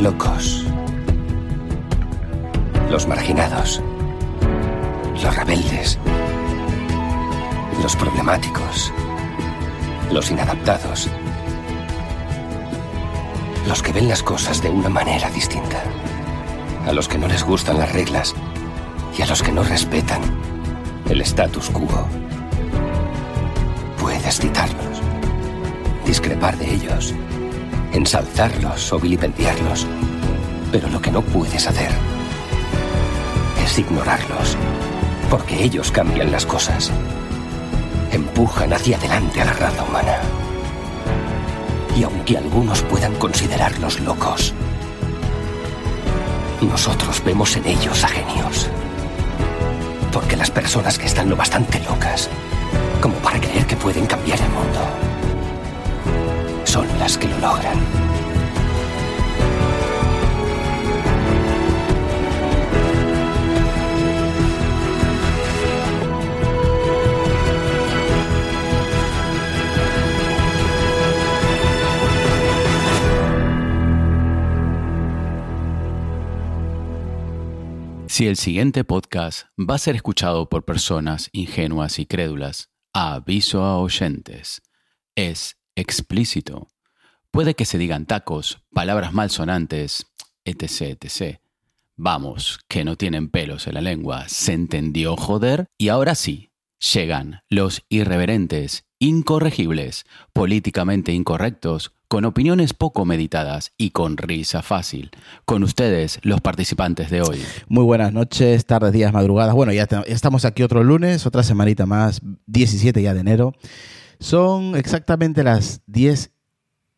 los locos, los marginados, los rebeldes, los problemáticos, los inadaptados, los que ven las cosas de una manera distinta, a los que no les gustan las reglas. Y a los que no respetan el status quo. Puedes citarlos, discrepar de ellos, ensalzarlos o vilipendiarlos, pero lo que no puedes hacer es ignorarlos, porque ellos cambian las cosas, empujan hacia adelante a la raza humana. Y aunque algunos puedan considerarlos locos, nosotros vemos en ellos a genios. Porque las personas que están lo bastante locas como para creer que pueden cambiar el mundo son las que lo logran. Si el siguiente podcast va a ser escuchado por personas ingenuas y crédulas, aviso a oyentes. Es explícito. Puede que se digan tacos, palabras malsonantes, etc, etc. Vamos, que no tienen pelos en la lengua. ¿Se entendió, joder? Y ahora sí, llegan los irreverentes, incorregibles, políticamente incorrectos, con opiniones poco meditadas y con risa fácil. Con ustedes, los participantes de hoy. Muy buenas noches, tardes, días, madrugadas. Bueno, ya, estamos aquí otro lunes, otra semanita más, 17 ya de enero. Son exactamente las 10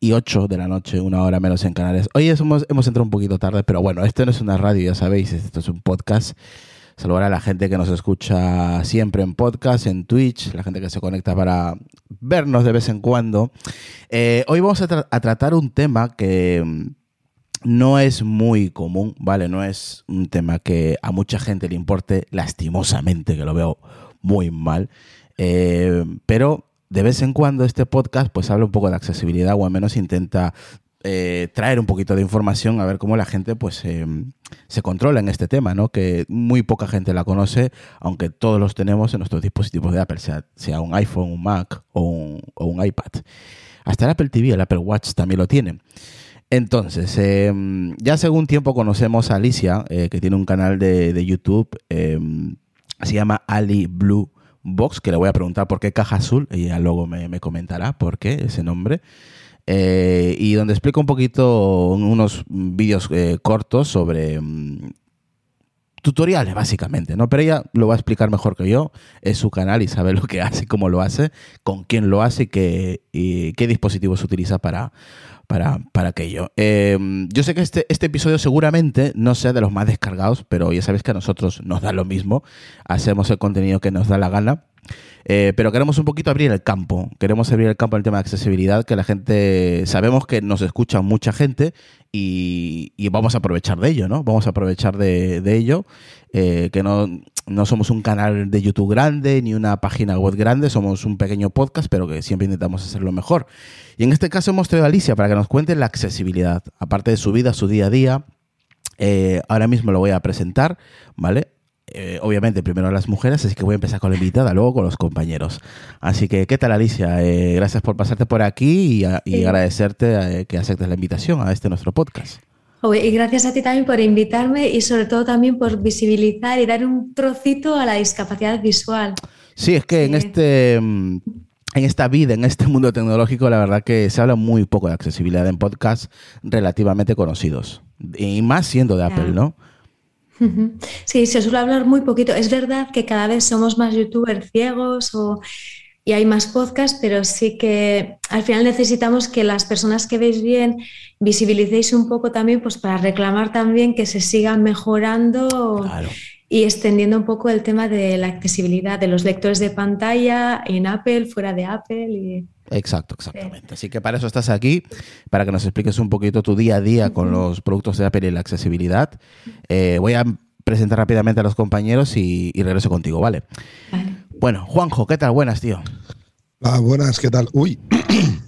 y 8 de la noche, una hora menos en Canarias. Hoy hemos, hemos entrado un poquito tarde, pero bueno, esto no es una radio, ya sabéis, esto es un podcast. Saludar a la gente que nos escucha siempre en podcast, en Twitch, la gente que se conecta para vernos de vez en cuando. Eh, hoy vamos a, tra- a tratar un tema que mm, no es muy común, ¿vale? No es un tema que a mucha gente le importe, lastimosamente, que lo veo muy mal. Eh, pero de vez en cuando este podcast pues habla un poco de accesibilidad o al menos intenta eh, traer un poquito de información a ver cómo la gente pues eh, se controla en este tema, ¿no? Que muy poca gente la conoce, aunque todos los tenemos en nuestros dispositivos de Apple, sea, un iPhone, un Mac o un, un iPad. Hasta el Apple TV, el Apple Watch también lo tiene. Entonces, eh, ya hace algún tiempo conocemos a Alicia, eh, que tiene un canal de, de YouTube, eh, se llama Ali Blue Box, que le voy a preguntar por qué caja azul, ella luego me, me comentará por qué ese nombre. Eh, y donde explica un poquito unos vídeos eh, cortos sobre mm, tutoriales, básicamente, ¿no? Pero ella lo va a explicar mejor que yo. Es su canal y sabe lo que hace, cómo lo hace, con quién lo hace y qué, y qué dispositivos utiliza para, para, para aquello. Eh, yo sé que este, este episodio seguramente no sea de los más descargados, pero ya sabéis que a nosotros nos da lo mismo. Hacemos el contenido que nos da la gana. Eh, pero queremos un poquito abrir el campo. Queremos abrir el campo en el tema de accesibilidad, que la gente, sabemos que nos escucha mucha gente y, vamos a aprovechar de ello, ¿no? Vamos a aprovechar de, de ello, eh, que no, no somos un canal de YouTube grande ni una página web grande, somos un pequeño podcast, pero que siempre intentamos hacerlo mejor. Y en este caso hemos traído a Alicia para que nos cuente la accesibilidad, aparte de su vida, su día a día. Eh, ahora mismo lo voy a presentar, ¿vale? Eh, obviamente primero a las mujeres, así que voy a empezar con la invitada, luego con los compañeros. Así que, ¿qué tal Alicia? Eh, gracias por pasarte por aquí y, a- y Sí. agradecerte eh, que aceptes la invitación a este nuestro podcast. Y gracias a ti también por invitarme y sobre todo también por visibilizar y dar un trocito a la discapacidad visual. Sí, es que en este mm, en esta vida, en este mundo tecnológico, la verdad que se habla muy poco de accesibilidad en podcasts relativamente conocidos. Y más siendo de Apple. ¿no? Sí, se suele hablar muy poquito. Es verdad que cada vez somos más youtubers ciegos o- y hay más podcasts, pero sí que al final necesitamos que las personas que veis bien visibilicéis un poco también, pues para reclamar también que se siga mejorando Claro. Y extendiendo un poco el tema de la accesibilidad de los lectores de pantalla en Apple, fuera de Apple. Y... Exacto, exactamente. Así que para eso estás aquí, para que nos expliques un poquito tu día a día con los productos de Apple y la accesibilidad. Eh, voy a presentar rápidamente a los compañeros y, y regreso contigo, ¿vale? Vale. Bueno, Juanjo, ¿qué tal? Buenas, tío. Ah, buenas, ¿qué tal? Uy,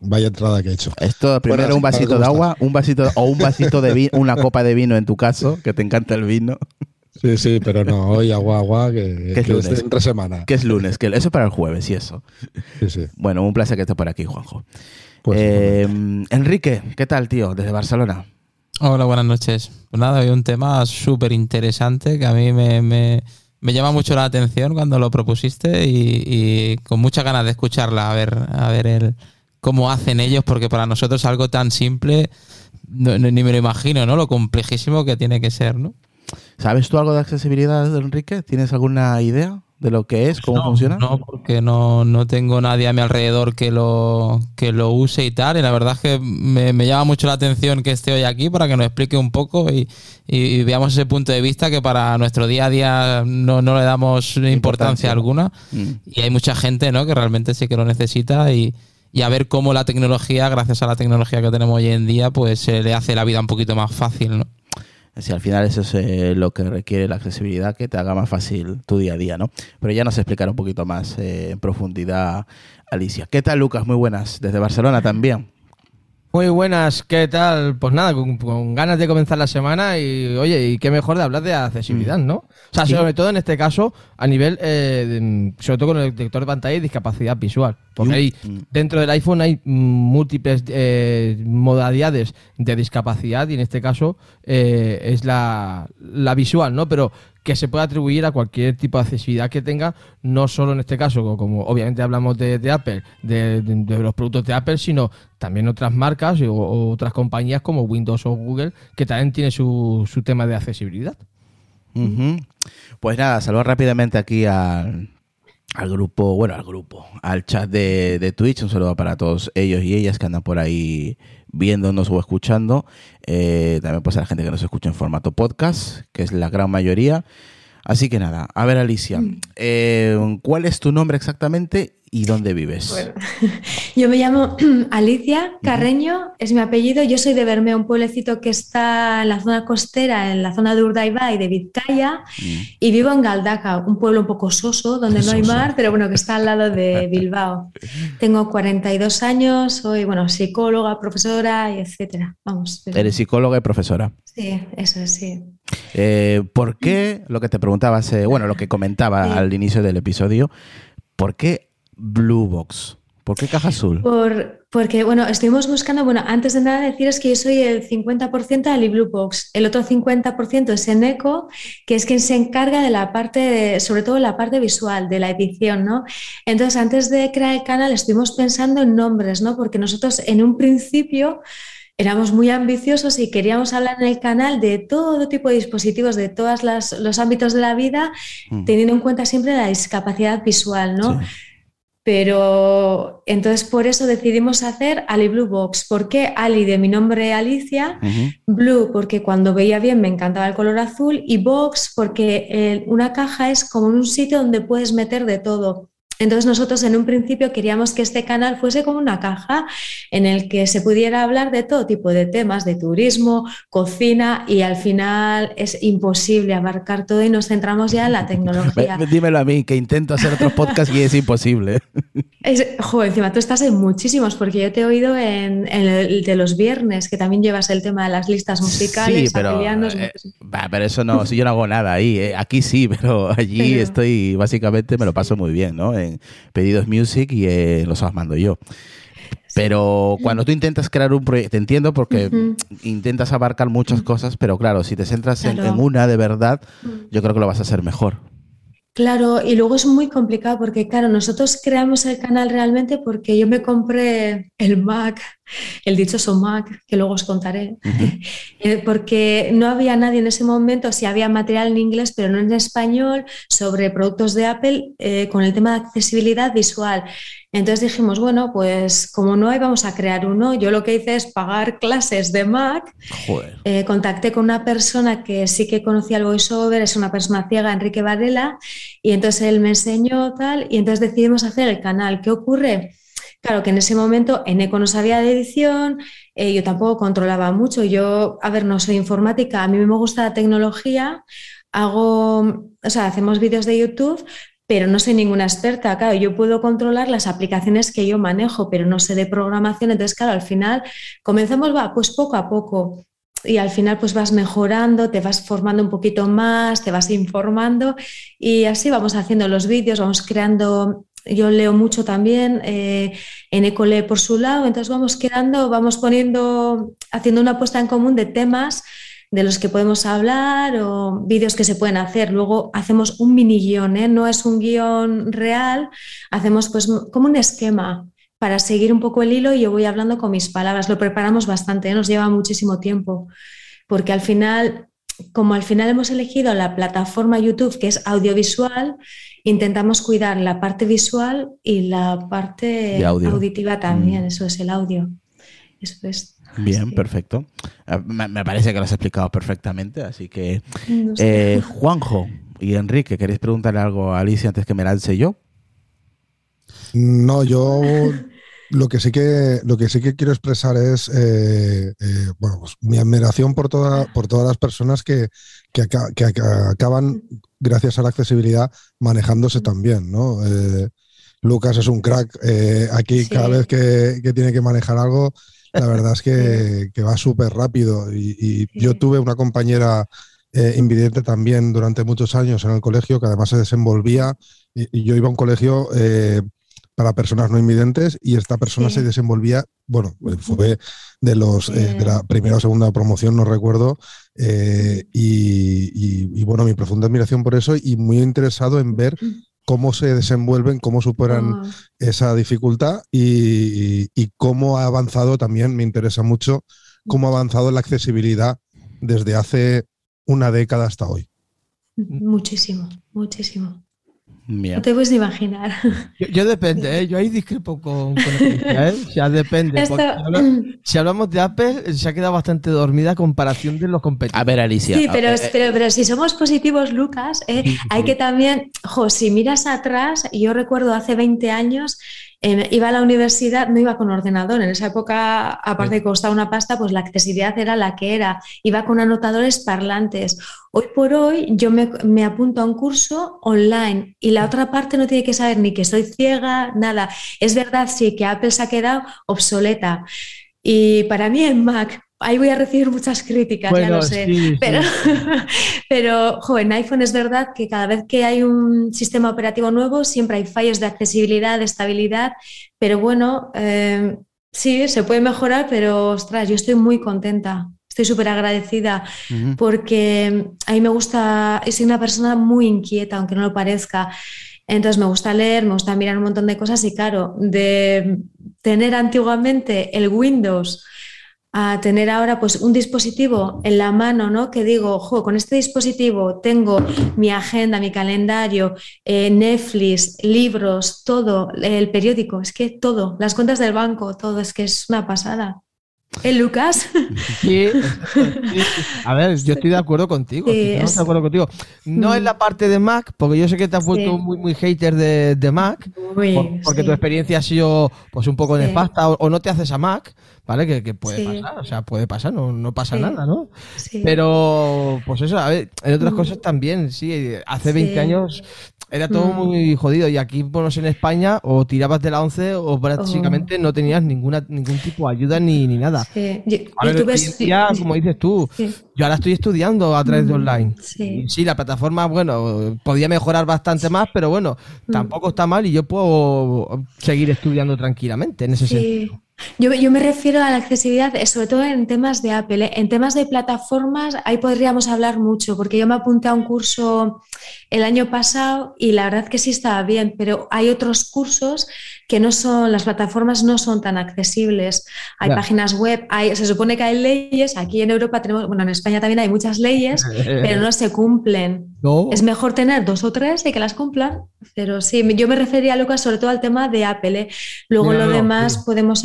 vaya entrada que he hecho. Esto primero un vasito de agua, un vasito o un vasito de vino, una copa de vino en tu caso, que te encanta el vino. Sí, sí, pero no, hoy agua, agua, que, es lunes? entre semana. Que es lunes, que eso es para el jueves y eso. Sí, sí. Bueno, un placer que estés por aquí, Juanjo. Pues, eh, Enrique, ¿qué tal, tío? Desde Barcelona. Hola, buenas noches. Pues nada, hay un tema súper interesante que a mí me, me, llama mucho la atención cuando lo propusiste y, con muchas ganas de escucharla, a ver, a ver el, cómo hacen ellos, porque para nosotros algo tan simple ni me lo imagino, ¿no? Lo complejísimo que tiene que ser, ¿no? ¿Sabes tú algo de accesibilidad, Enrique? ¿Tienes alguna idea de lo que es, cómo funciona? No, porque no, no, tengo nadie a mi alrededor que lo, que lo use y tal. Y la verdad es que me, llama mucho la atención que esté hoy aquí para que nos explique un poco y, veamos ese punto de vista que para nuestro día a día no, le damos importancia, alguna. Mm. Y hay mucha gente ¿no? que realmente sí que lo necesita y, y a ver cómo la tecnología, gracias a la tecnología que tenemos hoy en día, pues se le hace la vida un poquito más fácil, ¿no? Si al final eso es eh, lo que requiere la accesibilidad, que te haga más fácil tu día a día, ¿no? Pero ya nos explicará un poquito más eh, en profundidad Alicia. ¿Qué tal, Lucas? Muy buenas. Desde Barcelona también. Muy buenas, ¿qué tal? Pues nada, con, ganas de comenzar la semana y oye, y qué mejor de hablar de accesibilidad, mm. ¿no? O sea, sobre todo en este caso, a nivel, eh, sobre todo con el detector de pantalla y discapacidad visual. Porque ahí, mm. dentro del iPhone hay múltiples eh, modalidades de discapacidad y en este caso eh, es la, la visual, ¿no? Pero que se puede atribuir a cualquier tipo de accesibilidad que tenga, no solo en este caso, como, obviamente hablamos de, Apple, de, los productos de Apple, sino también otras marcas o, otras compañías como Windows o Google, que también tiene su, su tema de accesibilidad. Pues nada, saludar rápidamente aquí al, al grupo, bueno, al grupo, al chat de, de, Twitch. Un saludo para todos ellos y ellas que andan por ahí viéndonos o escuchando. Eh, también pues a la gente que nos escucha en formato podcast, que es la gran mayoría. Así que nada, a ver Alicia, mm. eh, ¿cuál es tu nombre exactamente y dónde vives? yo me llamo Alicia Carreño, es mi apellido. Yo soy de Bermeo, un pueblecito que está en la zona costera, en la zona de Urdaibai y de Vizcaya, mm. y vivo en Galdaca, un pueblo un poco soso, donde no hay mar, pero bueno, que está al lado de Bilbao. Tengo 42 años, soy bueno, psicóloga, profesora y etcétera. Vamos. Eres psicóloga y profesora. Sí, eso es, sí. Eh, ¿Por qué, lo que te preguntabas, eh, bueno, lo que comentaba al inicio del episodio, ¿por qué Blue Box? ¿Por qué caja azul? Por, porque, bueno, estuvimos buscando, bueno, antes de nada deciros que yo soy el 50% de Blue Box, el otro 50% es Eneco, que es quien se encarga de la parte, sobre todo la parte visual, de la edición, ¿no? Entonces, antes de crear el canal estuvimos pensando en nombres, ¿no? Porque nosotros en un principio éramos muy ambiciosos y queríamos hablar en el canal de todo tipo de dispositivos, de todos los ámbitos de la vida, mm. teniendo en cuenta siempre la discapacidad visual, ¿no? Pero entonces por eso decidimos hacer Ali Blue Box. ¿Por qué Ali de mi nombre Alicia? Blue porque cuando veía bien me encantaba el color azul y Box porque una caja es como un sitio donde puedes meter de todo. Entonces nosotros en un principio queríamos que este canal fuese como una caja en el que se pudiera hablar de todo tipo de temas, de turismo, cocina y al final es imposible abarcar todo y nos centramos ya en la tecnología. Dímelo a mí, que intento hacer otros podcasts y es imposible. Es, encima tú estás en muchísimos porque yo te he oído en, el de los viernes que también llevas el tema de las listas musicales. Sí, pero, eh, pero eso no, si yo no hago nada ahí. Eh, aquí sí, pero allí estoy, básicamente me lo paso muy bien, ¿no? Pedidos Music y eh, los mando yo. Pero cuando tú intentas crear un proyecto, te entiendo porque intentas abarcar muchas cosas, pero claro, si te centras en, una de verdad, yo creo que lo vas a hacer mejor. Claro, y luego es muy complicado porque, claro, nosotros creamos el canal realmente porque yo me compré el Mac, el dichoso Mac, que luego os contaré, eh, porque no había nadie en ese momento, sí había material en inglés, pero no en español, sobre productos de Apple eh, con el tema de accesibilidad visual. Entonces dijimos, bueno, pues como no hay, vamos a crear uno. Yo lo que hice es pagar clases de Mac. Eh, contacté con una persona que sí que conocía el voiceover, es una persona ciega, Enrique Varela, y entonces él me enseñó tal, y entonces decidimos hacer el canal. ¿Qué ocurre? Claro que en ese momento Eneco no sabía de edición, eh, yo tampoco controlaba mucho. Yo, a ver, no soy informática, a mí me gusta la tecnología, hago, o sea, hacemos vídeos de YouTube, pero no soy ninguna experta. Claro, yo puedo controlar las aplicaciones que yo manejo, pero no sé de programación. Entonces, claro, al final comenzamos, va, pues poco a poco. Y al final pues vas mejorando, te vas formando un poquito más, te vas informando y así vamos haciendo los vídeos, vamos creando yo leo mucho también, eh, en Ecole por su lado, entonces vamos quedando, vamos poniendo, haciendo una puesta en común de temas de los que podemos hablar o vídeos que se pueden hacer. Luego hacemos un mini guion, ¿eh? no es un guion real, hacemos pues como un esquema para seguir un poco el hilo y yo voy hablando con mis palabras. Lo preparamos bastante, ¿eh? nos lleva muchísimo tiempo, porque al final, como al final hemos elegido la plataforma YouTube que es audiovisual, intentamos cuidar la parte visual y la parte auditiva también, mm. eso es el audio. Eso es. Bien, perfecto. Ah, me, parece que lo has explicado perfectamente, así que eh, Juanjo y Enrique, ¿queréis preguntarle algo a Alicia antes que me lance yo? No, yo lo que sí que lo que sí que quiero expresar es eh, eh, bueno, pues mi admiración por toda, por todas las personas que, que, acaban, gracias a la accesibilidad, manejándose también, ¿no? Lucas es un crack. aquí cada vez que, que, tiene que manejar algo, la verdad es que, va súper rápido. Y, yo tuve una compañera eh, invidente también durante muchos años en el colegio, que además se desenvolvía. Y, yo iba a un colegio eh, para personas no invidentes y esta persona se desenvolvía, bueno, fue de los eh, de la primera o segunda promoción, no recuerdo. y, bueno, mi profunda admiración por eso y muy interesado en ver cómo se desenvuelven, cómo superan ah. esa dificultad y, cómo ha avanzado también, me interesa mucho, cómo ha avanzado la accesibilidad desde hace una década hasta hoy. Muchísimo, muchísimo. No te puedes imaginar. Yo, depende, ¿eh? yo ahí discrepo con, con ¿eh? O sea, depende. Si, hablamos de Apple, se ha quedado bastante dormida a comparación de los competidores. A ver, Alicia. Sí, pero, eh, pero, pero si somos positivos, Lucas, hay que también, jo, si miras atrás, yo recuerdo hace 20 años iba a la universidad, no iba con ordenador. En esa época, aparte de costar una pasta, pues la accesibilidad era la que era. Iba con anotadores parlantes. Hoy por hoy yo me, apunto a un curso online y la otra parte no tiene que saber ni que soy ciega, nada. Es verdad, sí, que Apple se ha quedado obsoleta. Y para mí en Mac Ahí voy a recibir muchas críticas, ya lo sé. pero, pero en iPhone es verdad que cada vez que hay un sistema operativo nuevo siempre hay fallos de accesibilidad, de estabilidad, pero bueno, eh, sí, se puede mejorar, pero ostras, yo estoy muy contenta. Estoy súper agradecida porque a mí me gusta, soy una persona muy inquieta, aunque no lo parezca. Entonces me gusta leer, me gusta mirar un montón de cosas y claro, de tener antiguamente el Windows a tener ahora pues un dispositivo en la mano, ¿no? Que digo, ojo, con este dispositivo tengo mi agenda, mi calendario, eh, Netflix, libros, todo, el periódico, es que todo, las cuentas del banco, todo, es que es una pasada. ¿Eh, Lucas? Sí, A ver, yo estoy de acuerdo contigo. de acuerdo contigo. No es la parte de Mac, porque yo sé que te has vuelto muy, muy hater de, Mac, porque tu experiencia ha sido pues un poco nefasta o, no te haces a Mac. ¿Vale? Que, puede pasar, o sea, puede pasar, no, no pasa nada, ¿no? Pero, pues eso, a ver, en otras mm. cosas también, sí, hace 20 años era todo mm. muy jodido y aquí, bueno, en España, o tirabas de la 11 o prácticamente oh. no tenías ninguna, ningún tipo de ayuda ni, ni nada. Sí. como dices tú, yo ahora estoy estudiando a través de mm, online. Sí. sí, la plataforma, bueno, podía mejorar bastante más, pero bueno, tampoco está mal y yo puedo seguir estudiando tranquilamente en ese sentido. Yo, me refiero a la accesibilidad, eh, sobre todo en temas de Apple. ¿eh? En temas de plataformas, ahí podríamos hablar mucho, porque yo me apunté a un curso el año pasado y la verdad que sí estaba bien, pero hay otros cursos que no son, las plataformas no son tan accesibles. Hay páginas web, hay, se supone que hay leyes, aquí en Europa tenemos, bueno, en España también hay muchas leyes, pero no se cumplen. Es mejor tener dos o tres y que las cumplan, pero sí, yo me refería, Lucas, sobre todo al tema de Apple. ¿eh? Luego lo demás podemos,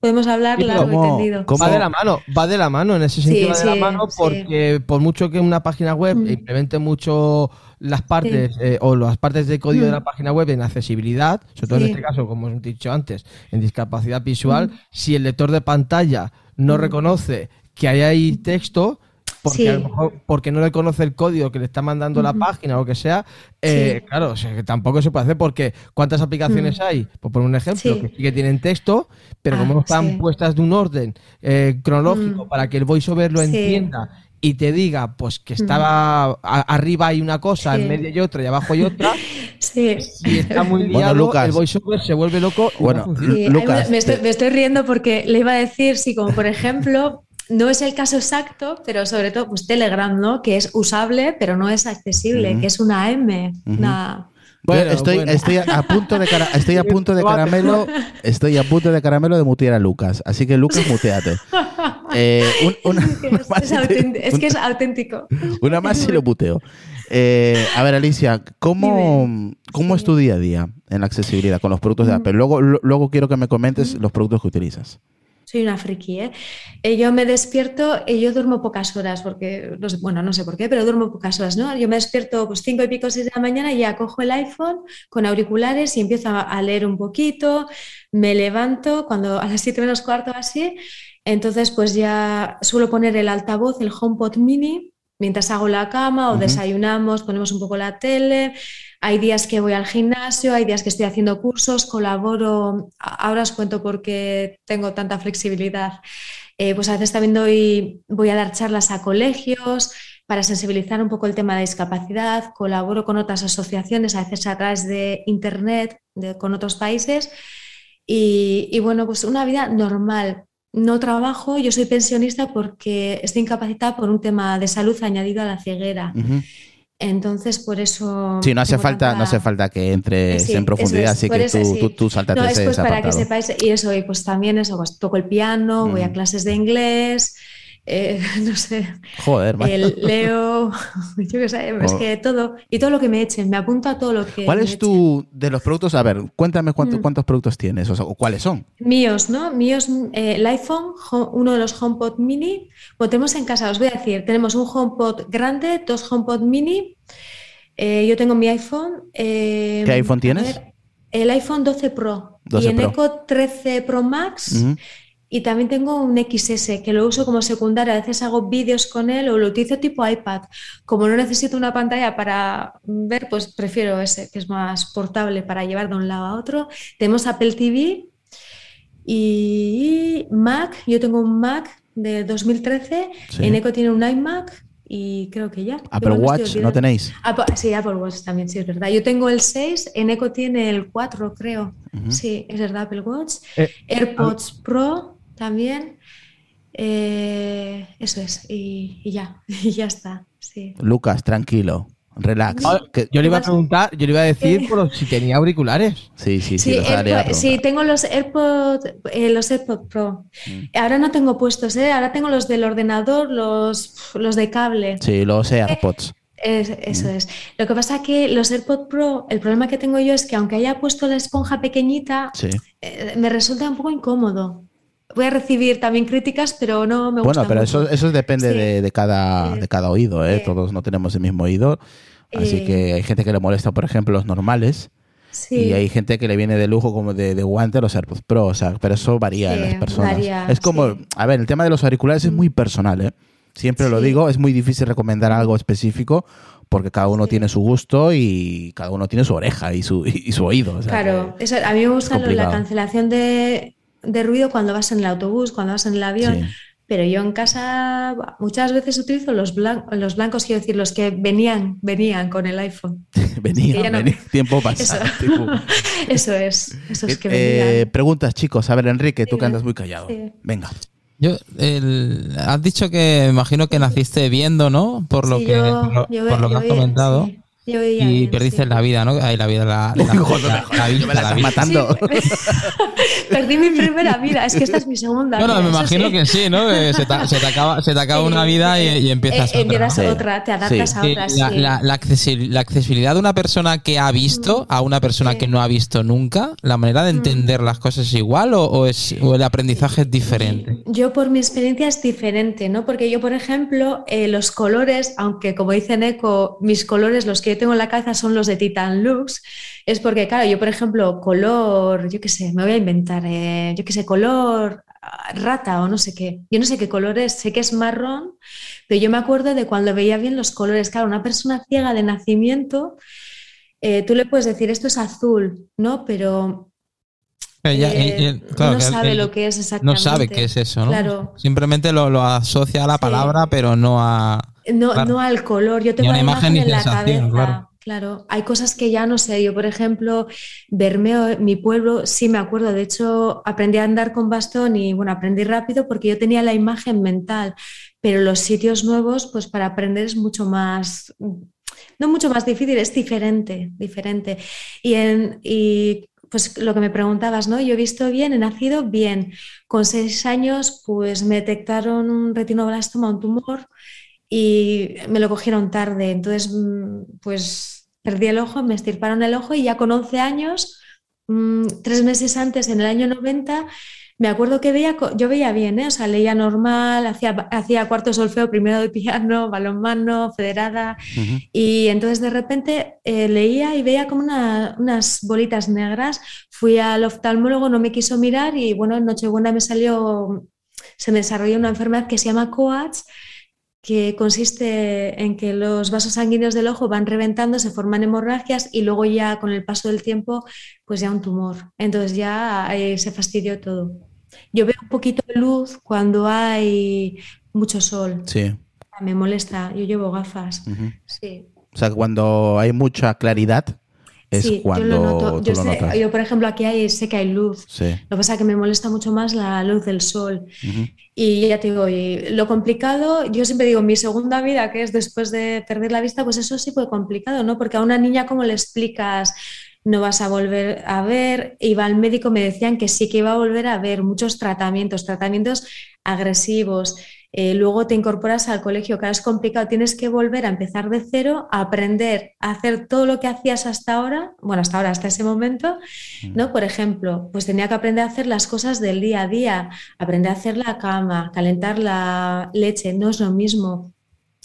podemos hablar largo y tendido. Va de la mano, va de la mano, en ese sentido va de la mano, porque por mucho que una página web mm. implemente mucho las partes eh, o las partes de código de la mm. página web en accesibilidad, sobre todo en este caso, como hemos dicho antes, en discapacidad visual, mm. si el lector de pantalla no mm. reconoce que hay ahí texto, porque Sí. a lo mejor porque no le conoce el código que le está mandando la página o lo que sea, eh, Sí. claro, o sea, que tampoco se puede hacer porque ¿cuántas aplicaciones Mm. hay? Por poner un ejemplo, Sí. que sí que tienen texto, pero Ah, como no están sí. puestas de un orden eh, cronológico Mm. para que el voiceover lo Sí. entienda y te diga pues que estaba a- arriba hay una cosa, en medio hay otra y abajo hay otra, Sí. si está muy Bueno, liado, Lucas. el voiceover se vuelve loco y Bueno, no funciona. Sí, Lucas, me, estoy, te- me estoy riendo porque le iba a decir, sí, como por ejemplo, no es el caso exacto, pero sobre todo pues Telegram, ¿no? Que es usable, pero no es accesible, que es una M, una... Bueno, estoy, bueno. estoy a punto de cara- estoy a punto de caramelo, estoy a punto de caramelo de mutear a Lucas. Así que Lucas, muteate. Eh, un- una, Es, una que es auténtico. una más y lo muteo. Eh, a ver, Alicia, ¿cómo, cómo es tu día a día en la accesibilidad con los productos de Mm. Apple? Luego, luego quiero que me comentes los productos que utilizas. Soy una friki, ¿eh? Eh, Yo me despierto y yo duermo pocas horas, porque, no sé, bueno, no sé por qué, pero duermo pocas horas, ¿no? Yo me despierto pues cinco y pico, seis de la mañana y ya cojo el iPhone con auriculares y empiezo a, leer un poquito, me levanto cuando a las siete menos cuarto así, entonces pues ya suelo poner el altavoz, el HomePod mini, mientras hago la cama o desayunamos, ponemos un poco la tele. Hay días que voy al gimnasio, hay días que estoy haciendo cursos, colaboro. Ahora os cuento por qué tengo tanta flexibilidad. Eh, pues a veces también doy, voy a dar charlas a colegios para sensibilizar un poco el tema de discapacidad. Colaboro con otras asociaciones, a veces a través de internet, con otros países. Y, bueno, pues una vida normal. No trabajo, yo soy pensionista porque estoy incapacitada por un tema de salud añadido a la ceguera. Entonces, por eso. Sí, no hace falta, tanta- no hace falta que entres Sí, en profundidad, es, así que eso tú, sí. tú, tú sáltate No, es ese pues para que sepáis, y eso, y pues también eso, pues toco el piano, voy a Mm. clases de inglés, eh, no sé, Joder, el, leo, yo qué sé, es Oh. que todo, y todo lo que me echen, me apunto a todo lo que ¿Cuál es tu, de los productos? A ver, cuéntame cuánto- Mm. cuántos productos tienes, o, sea, o cuáles son. Míos, ¿no? Míos, eh, el iPhone, ho- uno de los HomePod mini, lo tenemos en casa, os voy a decir, tenemos un HomePod grande, dos HomePod mini, eh, yo tengo mi iPhone. ¿Qué iPhone tienes? ver, el iPhone 12 Pro 12 y en Pro. Eco 13 Pro Max. Y también tengo un XS que lo uso como secundario. A veces hago vídeos con él o lo utilizo tipo iPad. Como no necesito una pantalla para ver, pues prefiero ese, que es más portable para llevar de un lado a otro. Tenemos Apple TV y Mac. Yo tengo un Mac de 2013. Sí. En Eco tiene un iMac y creo que ya. Apple Watch, ¿no tenéis? Apple- sí, Apple Watch también, sí, es verdad. Yo tengo el 6, en Eco tiene el 4, creo. Sí, es verdad, Apple Watch. Eh, AirPods Pro también. Eh, eso es, y, y ya, y ya está. Sí. Lucas, tranquilo, relax. Yo le iba a preguntar, yo le iba a decir ¿Qué? por si tenía auriculares. sí, sí, sí, Sí, preguntar. sí, tengo los AirPods, eh, los AirPods Pro. Mm. Ahora no tengo puestos, ¿eh? Ahora tengo los del ordenador, los, los de cable. Sí, los AirPods. Es- eso es. Lo que pasa que los AirPods Pro, el problema que tengo yo es que aunque haya puesto la esponja pequeñita, Sí. eh, me resulta un poco incómodo. Voy a recibir también críticas, pero no me gusta Bueno, pero mucho. eso, eso depende Sí. de, de cada, Eh, de cada oído, ¿eh? eh, Todos no tenemos el mismo oído. Así eh, que hay gente que le molesta, por ejemplo, los normales. Sí. Y hay gente que le viene de lujo como de, de guante los AirPods Pro, o sea, pero eso varía en las personas. varía, es como, a ver, el tema de los auriculares es muy personal, ¿eh? Siempre lo digo, es muy difícil recomendar algo específico porque cada uno Sí. tiene su gusto y cada uno tiene su oreja y su, y su oído. o sea Claro, eso, a mí me gusta la cancelación de, de ruido cuando vas en el autobús, cuando vas en el avión, sí. pero yo en casa muchas veces utilizo los, blan- los blancos, quiero decir, los que venían, venían con el iPhone. venía, que ya no- venía, tiempo pasado. Eso. tipo. Eso es, esos que Eh, venían. preguntas, chicos. A ver, Enrique, tú que andas muy callado. Sí. Venga. Yo, el- has dicho que imagino que naciste viendo, ¿no? Por lo Sí, que, yo- por lo, yo por ve- lo que has comentado. sí, yo Y bien, perdiste sí. la vida, ¿no? Ahí la vida, la, la, Joder, la- la me vista, la la estás matando. Perdí mi primera vida, es que esta es mi segunda. Bueno, vida, me imagino sí. que sí, ¿no? Se, te, se te acaba, se te acaba una vida y, y empiezas Eh, otra. empiezas otra, te adaptas Sí. a otra. la, sí. la- la accesi- la accesibilidad de una persona que ha visto a una persona Sí. que no ha visto nunca, ¿la manera de entender las cosas es igual o, o es, o el aprendizaje es diferente? Yo por mi experiencia es diferente, ¿no? Porque yo, por ejemplo, eh, los colores, aunque como dice Neko, mis colores, los que yo tengo en la cabeza son los de Titan Lux, es porque, claro, yo, por ejemplo, color, yo qué sé, me voy a inventar, eh, yo qué sé, color ah, rata o no sé qué. Yo no sé qué color es, sé que es marrón, Pero yo me acuerdo de cuando veía bien los colores. Claro, una persona ciega de nacimiento, eh, tú le puedes decir esto es azul, ¿no? Pero eh, no sabe lo que es exactamente. No sabe qué es eso, ¿no? Claro. Simplemente lo, asocia a la palabra, pero no a. No, no al color. Yo tengo una imagen, en la cabeza. Claro. hay cosas que ya no sé. Yo, por ejemplo, Bermeo, mi pueblo, sí me acuerdo. De hecho, aprendí a andar con bastón y bueno, aprendí rápido porque yo tenía la imagen mental. Pero los sitios nuevos, pues para aprender es mucho más, no mucho más difícil, es diferente, diferente. Y, en, y pues lo que me preguntabas, ¿no? Yo he visto bien, he nacido bien. Con seis años, pues me detectaron un retinoblastoma, un tumor, y me lo cogieron tarde. Entonces, mm, pues perdí el ojo, me estirparon el ojo y ya con 11 años, mm, tres meses antes, en el año 90, me acuerdo que veía, yo veía bien, ¿eh? o sea, leía normal, hacía, hacía cuarto solfeo, primero de piano, balonmano, federada, y entonces de repente eh, leía y veía como unas bolitas negras. Fui al oftalmólogo, no me quiso mirar y bueno, en Nochebuena me salió, se me desarrolló una enfermedad que se llama COACH, que consiste en que los vasos sanguíneos del ojo van reventando, se forman hemorragias y luego ya con el paso del tiempo, pues ya un tumor. Entonces ya se fastidió todo. Yo veo un poquito de luz cuando hay mucho sol. Sí. Me molesta, yo llevo gafas. Sí. O sea, cuando hay mucha claridad, es cuando yo, lo noto. yo, por ejemplo, aquí hay, sé que hay luz. Sí. Lo que pasa es que me molesta mucho más la luz del sol. Y ya te digo, lo complicado, yo siempre digo, mi segunda vida, que es después de perder la vista, pues eso sí fue complicado, ¿no? Porque a una niña, ¿cómo le explicas? no vas a volver a ver. Iba al médico, me decían que sí que iba a volver a ver muchos tratamientos, tratamientos agresivos. Eh, luego te incorporas al colegio, que es complicado, tienes que volver a empezar de cero, a aprender a hacer todo lo que hacías hasta ahora, bueno, hasta ahora, hasta ese momento, mm. ¿no? Por ejemplo, pues tenía que aprender a hacer las cosas del día a día, aprender a hacer la cama, calentar la leche, no es lo mismo.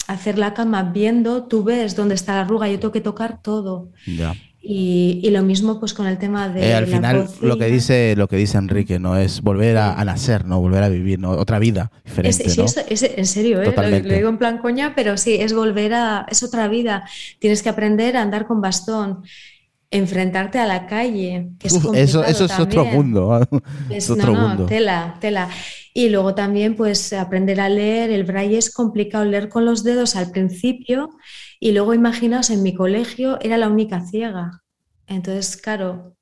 Hacer la cama viendo, tú ves dónde está la arruga, yo tengo que tocar todo. Ya. Y, lo mismo pues con el tema de... Eh, al final lo que dice lo que dice Enrique, ¿no? Es volver a, nacer, ¿no? Volver a vivir, ¿no? Otra vida diferente, es, en serio, ¿eh? Lo, digo en plan coña, pero sí, es volver a... Es otra vida. Tienes que aprender a andar con bastón enfrentarte a la calle. Que es eso, eso es otro mundo. Es, otro no, no, tela, tela. Y luego también, pues, aprender a leer. El braille es complicado leer con los dedos al principio y luego, imaginaos, en mi colegio era la única ciega. Entonces, claro,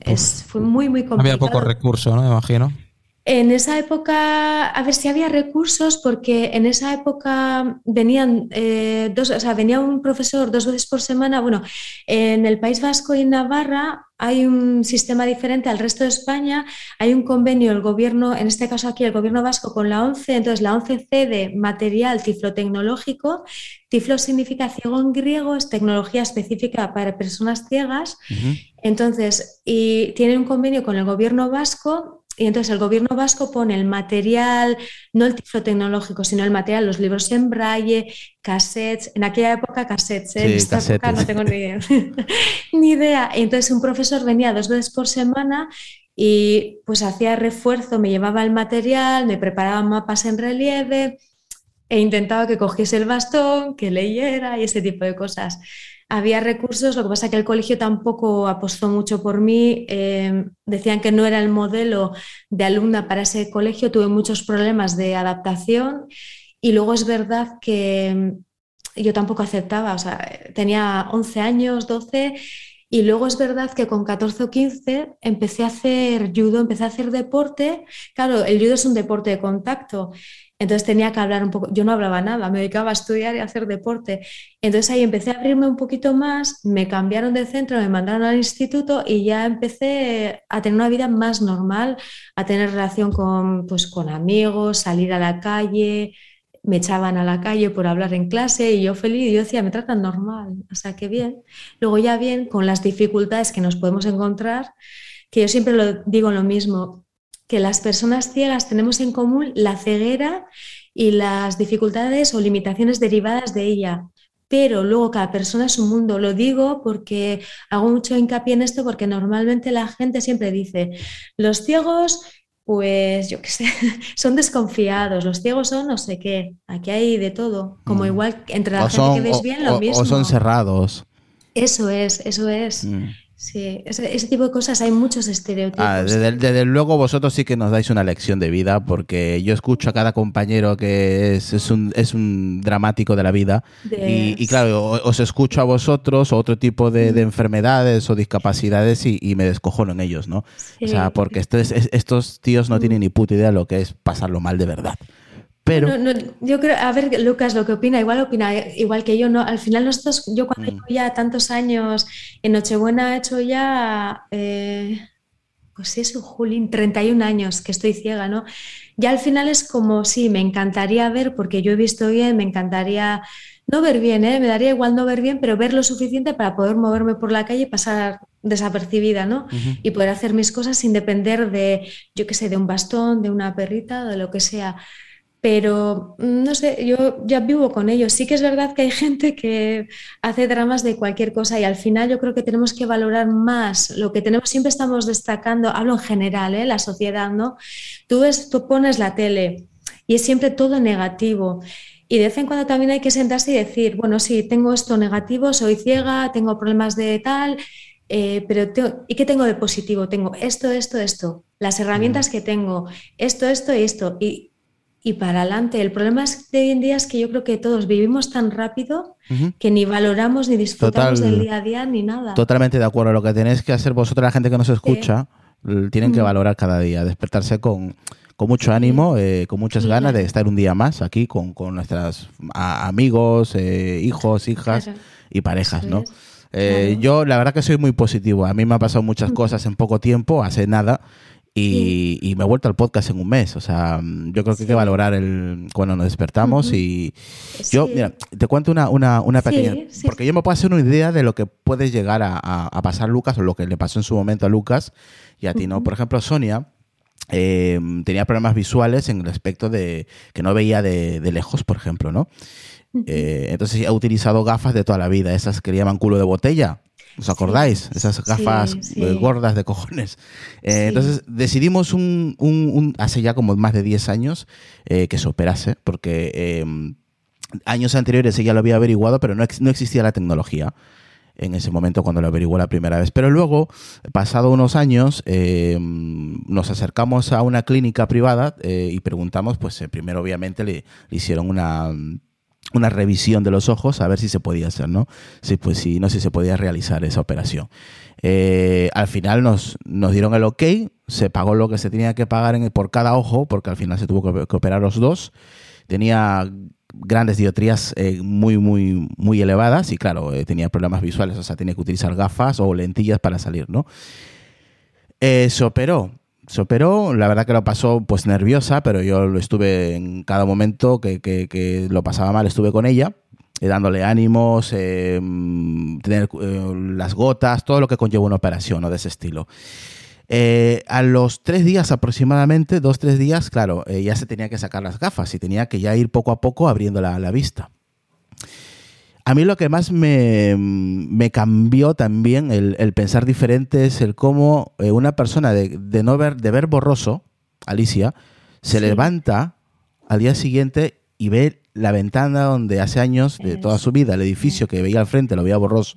es, fue muy, muy complicado. Había poco recurso, ¿no? Me imagino. En esa época, a ver si había recursos, porque en esa época venían eh, dos, o sea, venía un profesor dos veces por semana. Bueno, en el País Vasco y en Navarra hay un sistema diferente al resto de España. Hay un convenio, el gobierno, en este caso aquí, el gobierno vasco con la ONCE, entonces la ONCE cede material tiflotecnológico. Tiflo significa ciego en griego, es tecnología específica para personas ciegas. Entonces, y tiene un convenio con el gobierno vasco y entonces el gobierno vasco pone el material, no el tiflo tecnológico, sino el material, los libros en braille, cassettes, en aquella época cassettes, ¿eh? en esta época no tengo ni, ni idea. entonces un profesor venía dos veces por semana y pues hacía refuerzo, me llevaba el material, me preparaba mapas en relieve e intentaba que cogiese el bastón, que leyera y ese tipo de cosas había recursos, lo que pasa es que el colegio tampoco apostó mucho por mí, eh, decían que no era el modelo de alumna para ese colegio, tuve muchos problemas de adaptación y luego es verdad que mm, yo tampoco aceptaba, tenía 11 años, 12 y luego es verdad que con 14 o 15 empecé a hacer judo, empecé a hacer deporte. Claro, el judo es un deporte de contacto entonces tenía que hablar un poco, yo no hablaba nada, me dedicaba a estudiar y a hacer deporte. Entonces ahí empecé a abrirme un poquito más, me cambiaron de centro, me mandaron al instituto y ya empecé a tener una vida más normal, a tener relación con, pues, con amigos, salir a la calle, me echaban a la calle por hablar en clase y yo feliz, y yo decía, me tratan normal, o sea, qué bien. Luego ya bien, con las dificultades que nos podemos encontrar, que yo siempre lo digo lo mismo, que las personas ciegas tenemos en común la ceguera y las dificultades o limitaciones derivadas de ella. Pero luego cada persona es un mundo. Lo digo porque hago mucho hincapié en esto porque normalmente la gente siempre dice, los ciegos pues yo qué sé, son desconfiados, los ciegos son no sé qué, aquí hay de todo, como Mm. igual entre la O gente son, que veis o- bien lo mismo. o son cerrados. Eso es, eso es. Mm. Sí, ese, ese tipo de cosas hay muchos estereotipos. Ah, desde, desde luego vosotros sí que nos dais una lección de vida porque yo escucho a cada compañero que es, es, un, es un dramático de la vida De- y, y claro, os escucho a vosotros o otro tipo de, de enfermedades o discapacidades y, y me descojono en ellos, ¿no? O sea, porque estos, es- estos tíos no tienen ni puta idea de lo que es pasarlo mal de verdad. Pero... No, no, yo creo, a ver, Lucas, lo que opina, igual opina igual que yo, ¿no? Al final nosotros, yo cuando Mm. llevo ya tantos años, en Nochebuena he hecho ya, eh, pues sí, es un Julín, 31 años que estoy ciega, ¿no? Ya al final es como, sí, me encantaría ver, porque yo he visto bien, me encantaría no ver bien, ¿eh? Me daría igual no ver bien, pero ver lo suficiente para poder moverme por la calle y pasar desapercibida, ¿no? Ujú. y poder hacer mis cosas sin depender de, yo qué sé, de un bastón, de una perrita, de lo que sea. Pero mm, no sé, yo ya vivo con ellos. Sí que es verdad que hay gente que hace dramas de cualquier cosa y al final yo creo que tenemos que valorar más lo que tenemos. Siempre estamos destacando, hablo en general, ¿eh? la sociedad, ¿no? Tú, ves, tú pones la tele y es siempre todo negativo. Y de vez en cuando también hay que sentarse y decir, bueno, sí, tengo esto negativo, soy ciega, tengo problemas de tal, eh, pero tengo- ¿y qué tengo de positivo? Tengo esto, esto, esto, las herramientas que tengo, esto, esto y esto, y, y para adelante. El problema es de hoy en día es que yo creo que todos vivimos tan rápido que ni valoramos ni disfrutamos Total. del día a día ni nada. Totalmente de acuerdo. Lo que tenéis que hacer vosotros, la gente que nos escucha, tienen que Mm. valorar cada día, despertarse con, con mucho ánimo, eh, con muchas ganas de estar un día más aquí con, con nuestros amigos, eh, hijos, hijas Claro. y parejas, ¿no? Eh, Claro. Yo la verdad que soy muy positivo. A mí me han pasado muchas Mm. cosas en poco tiempo, hace nada. Y, y me he vuelto al podcast en un mes. O sea, yo creo que hay que valorar el cuando nos despertamos y, yo, Sí. mira, te cuento una, una, una pequeña. sí, porque yo me puedo hacer una idea de lo que puede llegar a, a- a pasar Lucas o lo que le pasó en su momento a Lucas y a ti, ¿no? Por ejemplo, Sonia eh, tenía problemas visuales en el aspecto de que no veía de, de lejos, por ejemplo, ¿no? Eh, entonces ha utilizado gafas de toda la vida, esas que le llaman culo de botella. ¿Os acordáis? Esas gafas sí. eh, gordas de cojones. Eh. Entonces decidimos un, un- un- hace ya como más de 10 años eh, que se operase, porque eh, años anteriores ella lo había averiguado, pero no, ex- no existía la tecnología en ese momento cuando lo averiguó la primera vez. Pero luego, pasado unos años, eh, nos acercamos a una clínica privada eh, y preguntamos, pues eh, primero obviamente le, le hicieron una, una revisión de los ojos a ver si se podía hacer, ¿no? Si, pues, si no, si se podía realizar esa operación. Eh, al final nos, nos dieron el ok, se pagó lo que se tenía que pagar en- por cada ojo, porque al final se tuvo que, operar los dos. Tenía grandes diotrías eh, muy, muy, muy elevadas y claro, eh, tenía problemas visuales, o sea, tenía que utilizar gafas o lentillas para salir, ¿no? Eh, se operó, se operó, la verdad que lo pasó pues nerviosa, pero yo lo estuve en cada momento que, que- lo pasaba mal, estuve con ella, eh, dándole ánimos, eh, mm, tener eh, las gotas, todo lo que conlleva una operación ¿no? de ese estilo. A los tres días aproximadamente, dos, tres días, claro, ya se tenía que sacar las gafas y tenía que ya ir poco a poco abriendo la, la vista. A mí lo que más me, me cambió también el, el pensar diferente es el cómo eh, una persona de, de no ver, de ver borroso, Alicia, se Sí. levanta al día siguiente y ve la ventana donde hace años de toda su vida, el edificio que veía al frente lo veía borroso,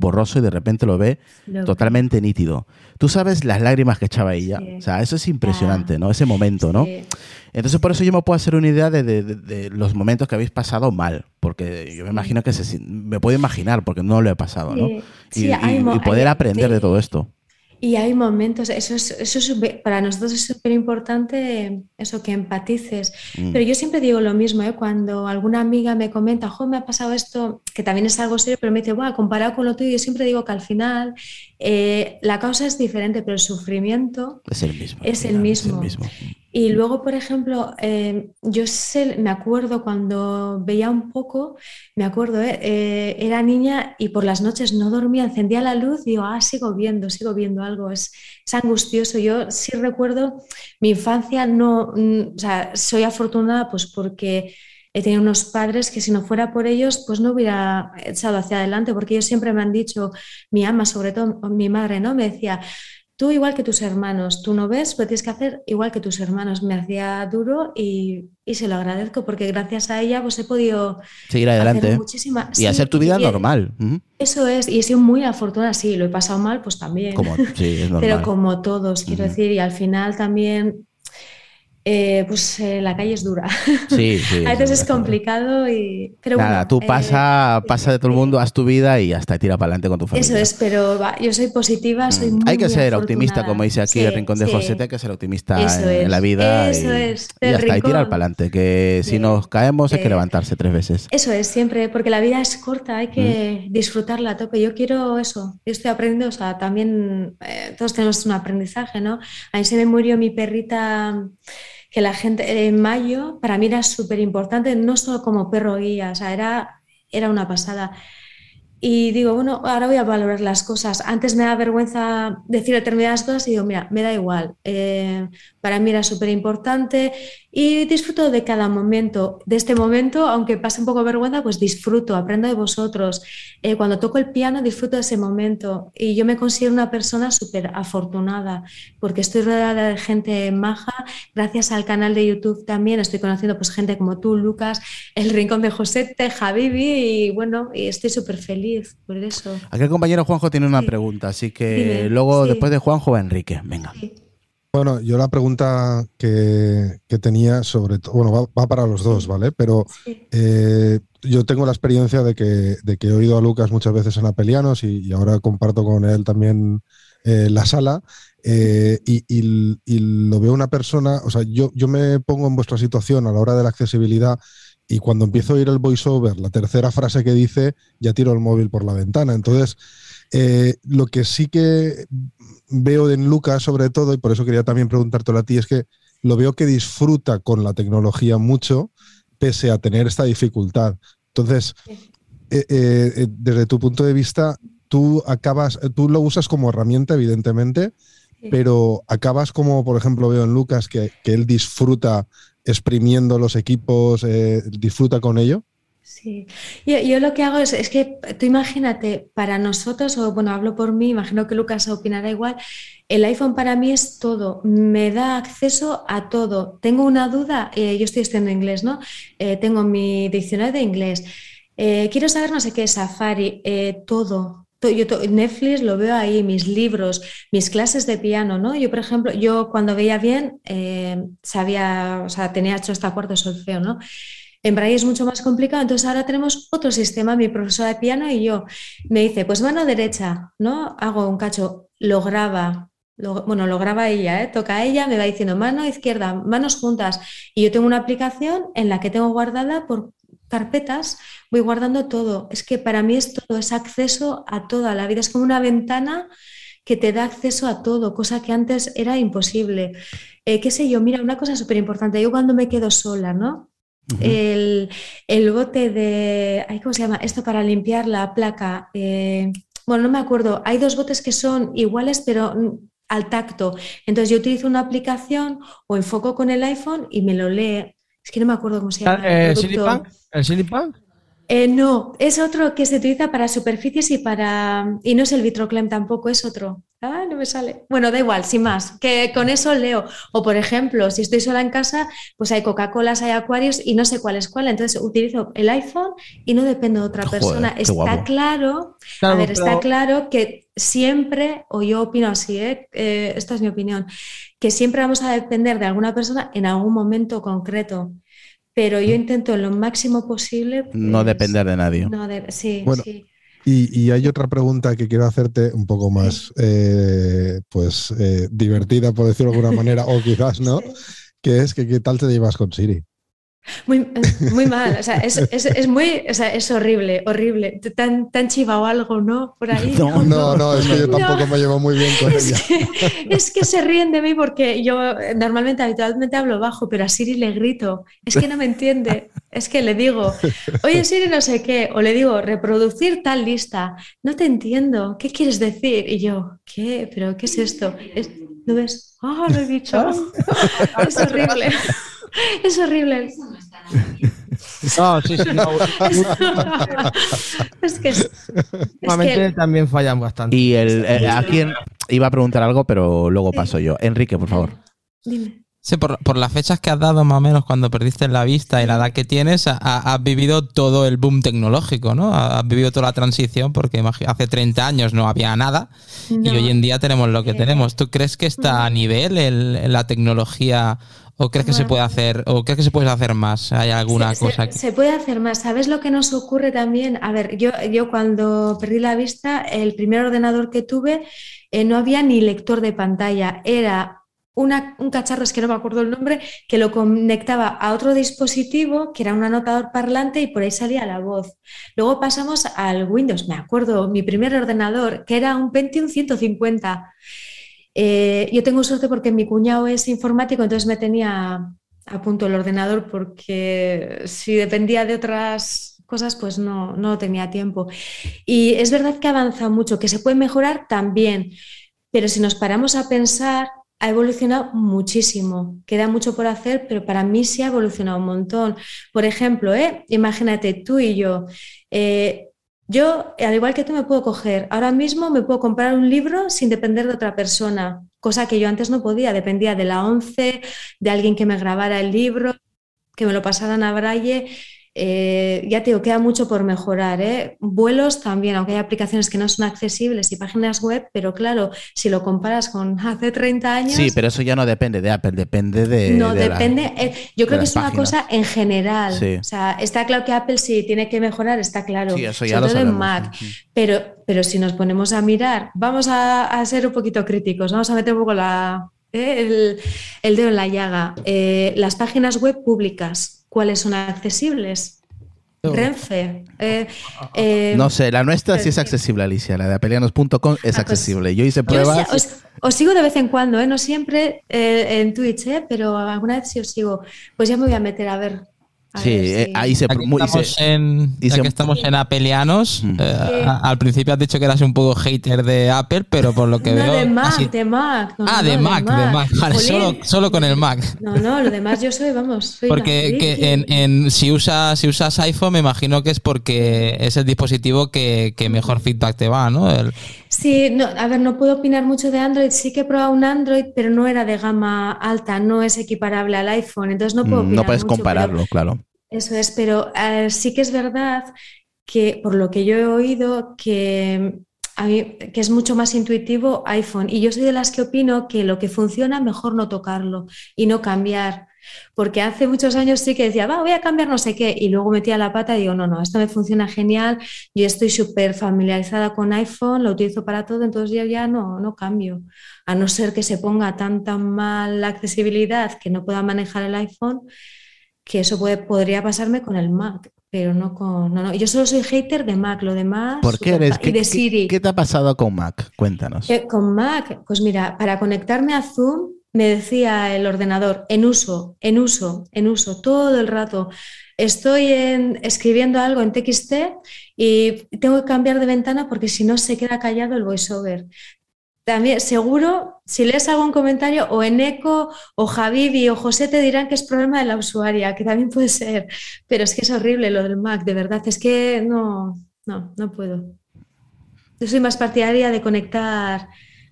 borroso y de repente lo ve Lo- totalmente nítido. Tú sabes las lágrimas que echaba ella. Sí. O sea, eso es impresionante, Ah. ¿no? Ese momento, ¿no? Entonces, por eso yo me puedo hacer una idea de, de- de- de los momentos que habéis pasado mal. Porque yo me imagino que se, me puedo imaginar, porque no lo he pasado, ¿no? Y, poder aprender de todo esto. Y hay momentos, eso es, eso es para nosotros es súper importante eso, que empatices. Mm. Pero yo siempre digo lo mismo, ¿eh? Cuando alguna amiga me comenta, jo, me ha pasado esto, que también es algo serio, pero me dice, bueno, comparado con lo tuyo, yo siempre digo que al final eh, la causa es diferente, pero el sufrimiento Es el mismo. Es el mismo. Y luego, por ejemplo, eh, yo sé, me acuerdo cuando veía un poco, me acuerdo, eh, eh, era niña y por las noches no dormía, encendía la luz y digo, ah, sigo viendo, sigo viendo algo, es, angustioso. Yo sí recuerdo mi infancia, no, o sea, soy afortunada pues porque he tenido unos padres que si no fuera por ellos, pues no hubiera echado hacia adelante, porque ellos siempre me han dicho, mi ama, sobre todo mi madre, ¿no? Me decía, tú igual que tus hermanos, tú no ves, pues tienes que hacer igual que tus hermanos. Me hacía duro y, y se lo agradezco porque gracias a ella pues he podido Seguir adelante. hacer ¿eh? muchísima- Y sí, hacer tu vida normal. Eso es, y he sido muy afortunada, sí, lo he pasado mal, pues también. Como, sí, es normal. Pero como todos, quiero decir, y al final también, eh, pues eh, la calle es dura. Sí, sí. a veces es complicado y... Pero Nada, bueno, tú eh, pasa, pasa de todo el mundo, haz tu vida y hasta tira para adelante con tu familia. Eso es, pero va, yo soy positiva, soy Mm. muy Hay que muy ser optimista, como dice aquí Sí, el Rincón de. José, hay que ser optimista en, en la vida. eso y, es, y hasta ahí tirar para adelante, que si nos caemos hay que levantarse tres veces. Eso es, siempre, porque la vida es corta, hay que Mm. disfrutarla a tope. Yo quiero eso, yo estoy aprendiendo, o sea, también todos tenemos un aprendizaje, ¿no? A mí se me murió mi perrita, que la gente, en mayo, para mí era súper importante, no solo como perro guía, o sea, era, era una pasada. Y digo, bueno, ahora voy a valorar las cosas. Antes me da vergüenza decir determinadas cosas y digo, mira, me da igual. Eh, para mí era súper importante y disfruto de cada momento. De este momento, aunque pase un poco vergüenza, pues disfruto, aprendo de vosotros. Eh, cuando toco el piano, disfruto de ese momento. Y yo me considero una persona súper afortunada porque estoy rodeada de gente maja. Gracias al canal de YouTube también estoy conociendo pues, gente como tú, Lucas, el Rincón de Josete, Javibi y bueno, y estoy súper feliz por eso. Aquí el compañero Juanjo tiene una Sí. pregunta, así que Dime, luego sí. después de Juanjo va Enrique. Venga. Sí. Bueno, yo la pregunta que, que tenía sobre todo, bueno, va, va para los dos, ¿vale? Pero Sí. eh, yo tengo la experiencia de que, de que he oído a Lucas muchas veces en Apelianos y, y ahora comparto con él también eh, la sala. eh, y, y- y lo veo una persona, o sea, yo, yo me pongo en vuestra situación a la hora de la accesibilidad y cuando empiezo a oír el voiceover, la tercera frase que dice, ya tiro el móvil por la ventana. Entonces, eh, lo que sí que veo en Lucas, sobre todo, y por eso quería también preguntártelo a ti, es que lo veo que disfruta con la tecnología mucho, pese a tener esta dificultad. Entonces, eh, eh, desde tu punto de vista, tú acabas, tú lo usas como herramienta, evidentemente, pero acabas como, por ejemplo, veo en Lucas que, que él disfruta exprimiendo los equipos, eh, disfruta con ello. Sí, yo, yo lo que hago es, es que tú imagínate, para nosotros, o bueno, hablo por mí, imagino que Lucas opinará igual, el iPhone para mí es todo, me da acceso a todo. Tengo una duda, eh, yo estoy estudiando inglés, ¿no? Eh, tengo mi diccionario de inglés, quiero saber no sé qué, Safari, todo. Yo Netflix lo veo ahí, mis libros, mis clases de piano, ¿no? Yo, por ejemplo, yo cuando veía bien, eh, sabía, o sea, tenía hecho hasta cuarto solfeo, ¿no? En braille es mucho más complicado, entonces ahora tenemos otro sistema, mi profesora de piano y yo. Me dice, pues mano derecha, ¿no? Hago un cacho, lo graba, bueno, lo graba ella, ¿eh? Toca ella, me va diciendo mano izquierda, manos juntas. Y yo tengo una aplicación en la que tengo guardada por carpetas, voy guardando todo. Es que para mí es todo, es acceso a toda la vida, es como una ventana que te da acceso a todo, cosa que antes era imposible. Eh, qué sé yo, mira, una cosa súper importante, yo cuando me quedo sola, ¿no? el, el bote de, ¿cómo se llama? Esto para limpiar la placa. eh, bueno, no me acuerdo. Hay dos botes que son iguales, pero al tacto. Entonces yo utilizo una aplicación o enfoco con el iPhone y me lo lee. Es que no me acuerdo cómo se llama. el ¿El. Silipunk? ¿El Silipunk? Eh, no, es otro que se utiliza para superficies y para... Y no es el Vitroclem tampoco, es otro. Ah, no me sale. Bueno, da igual, sin más, que con eso leo. O por ejemplo, si estoy sola en casa, pues hay Coca-Colas, hay acuarios y no sé cuál es cuál. Entonces utilizo el iPhone y no dependo de otra Joder, persona. Está guapo. claro, Claro, a ver, pero- está claro que siempre, o yo opino así, ¿eh? Eh, esta es mi opinión, que siempre vamos a depender de alguna persona en algún momento concreto. Pero yo intento en lo máximo posible. No pues, depender de nadie. no de- sí, Bueno, sí. Y, y hay otra pregunta que quiero hacerte un poco más, eh, pues, eh, divertida, por decirlo de alguna manera, o quizás no, que es que qué tal te llevas con Siri. Muy, eh, muy mal, o sea, es, es, es muy, o sea, es horrible, horrible. Tan, tan chivado algo, ¿no? Por ahí. No, No, no, es que yo No. tampoco me llevo muy bien con Es ella. que, es que se ríen de mí porque yo eh, normalmente, habitualmente hablo bajo, pero a Siri le grito. Es que no me entiende. Es que le digo, oye Siri, no sé qué. O le digo, reproducir tal lista. No te entiendo. ¿Qué quieres decir? Y yo, ¿qué? ¿Pero qué es esto? Es- ¿Lo ves? Ah, lo he dicho. Es horrible. Es horrible. No, sí, sí, no. es que, es, que también fallan bastante. Y el, eh, a quién iba a preguntar algo, pero luego paso yo. Enrique, por favor. dime. Sí, por, por las fechas que has dado más o menos cuando perdiste la vista y la edad que tienes, ha- ha- has vivido todo el boom tecnológico, ¿no? Has vivido toda la transición porque hace 30 años no había nada y hoy en día tenemos lo que Eh, tenemos. ¿Tú crees que está a nivel el- la tecnología o crees que se puede hacer o crees que se puede hacer más? ¿Hay alguna Se- cosa se, que... se puede hacer más. ¿Sabes lo que nos ocurre también? A ver, yo, yo cuando perdí la vista, el primer ordenador que tuve eh, no había ni lector de pantalla. Era una- un cacharro, es que no me acuerdo el nombre, que lo conectaba a otro dispositivo, que era un anotador parlante, y por ahí salía la voz. Luego pasamos al Windows, me acuerdo, mi primer ordenador, que era un Pentium 150. Eh, yo tengo suerte porque mi cuñado es informático, entonces me tenía a punto el ordenador porque si dependía de otras cosas, pues no, no tenía tiempo. Y es verdad que avanza mucho, que se puede mejorar también, pero si nos paramos a pensar, ha evolucionado muchísimo. Queda mucho por hacer, pero para mí sí ha evolucionado un montón. Por ejemplo, ¿eh? imagínate tú y yo. eh, yo, al igual que tú, me puedo coger, ahora mismo me puedo comprar un libro sin depender de otra persona, cosa que yo antes no podía, dependía de la ONCE, de alguien que me grabara el libro, que me lo pasaran a braille. Eh, ya te digo, queda mucho por mejorar. ¿eh? Vuelos también, aunque hay aplicaciones que no son accesibles y páginas web, pero claro, si lo comparas con hace 30 años, Sí, pero eso ya no depende de Apple, depende de. no, de la- depende. eh, yo creo que es una cosa en general. Sí. O sea, está claro que Apple sí tiene que mejorar, está claro. Sí, eso ya sobre lo todo en. Mac. Pero, pero si nos ponemos a mirar, vamos a, a ser un poquito críticos, vamos a meter un poco la, el, el dedo en la llaga. Las páginas web públicas, ¿cuáles son accesibles? Renfe. eh, eh, No sé, la nuestra sí es sí. accesible, Alicia. La de apelianos.com es pues, accesible. Yo hice pruebas. os, os sigo de vez en cuando, ¿eh? no siempre eh, en Twitch, ¿eh? pero alguna vez sí os sigo. Pues ya me voy a meter a ver. Sí, ver eh, si- ahí se. Se- estamos en, ya se- que estamos en apelianos, Mm. eh, Sí. al principio has dicho que eras un poco hater de Apple, pero por lo que no, veo... de Mac, de Mac. no, ah, no, de Mac, de Mac. Vale, solo, solo con el Mac. No, no, lo demás yo soy, vamos, soy Porque friki. que en, en- si, usas, si usas iPhone, me imagino que es porque es el dispositivo que, que mejor feedback te va, ¿no? El- Sí, no, a ver, no puedo opinar mucho de Android. Sí que he probado un Android, pero no era de gama alta, no es equiparable al iPhone, entonces no puedo Mm, opinar no puedes mucho, compararlo, pero- claro. Eso es, pero eh, sí que es verdad que por lo que yo he oído que, mí- que es mucho más intuitivo iPhone y yo soy de las que opino que lo que funciona mejor no tocarlo y no cambiar. Porque hace muchos años sí que decía, va, voy a cambiar no sé qué, y luego metía la pata y digo, no, no, esto me funciona genial, yo estoy súper familiarizada con iPhone, lo utilizo para todo, entonces yo ya no, no cambio. A no ser que se ponga tan, tan mal la accesibilidad que no pueda manejar el iPhone, que eso puede, podría pasarme con el Mac, pero no con... No, no. Yo solo soy hater de Mac, lo demás... ¿Por qué eres? fa- ¿Qué, Y de Siri. qué te ha pasado con Mac? Cuéntanos. Que Con Mac, pues mira, para conectarme a Zoom me decía el ordenador, en uso, en uso, en uso, todo el rato. Estoy en- escribiendo algo en TXT y tengo que cambiar de ventana porque si no se queda callado el voiceover. También, seguro, si lees algún comentario, o en Eco, o Javibi, o José te dirán que es problema de la usuaria, que también puede ser, pero es que es horrible lo del Mac, de verdad, es que no, no, no puedo. Yo soy más partidaria de conectar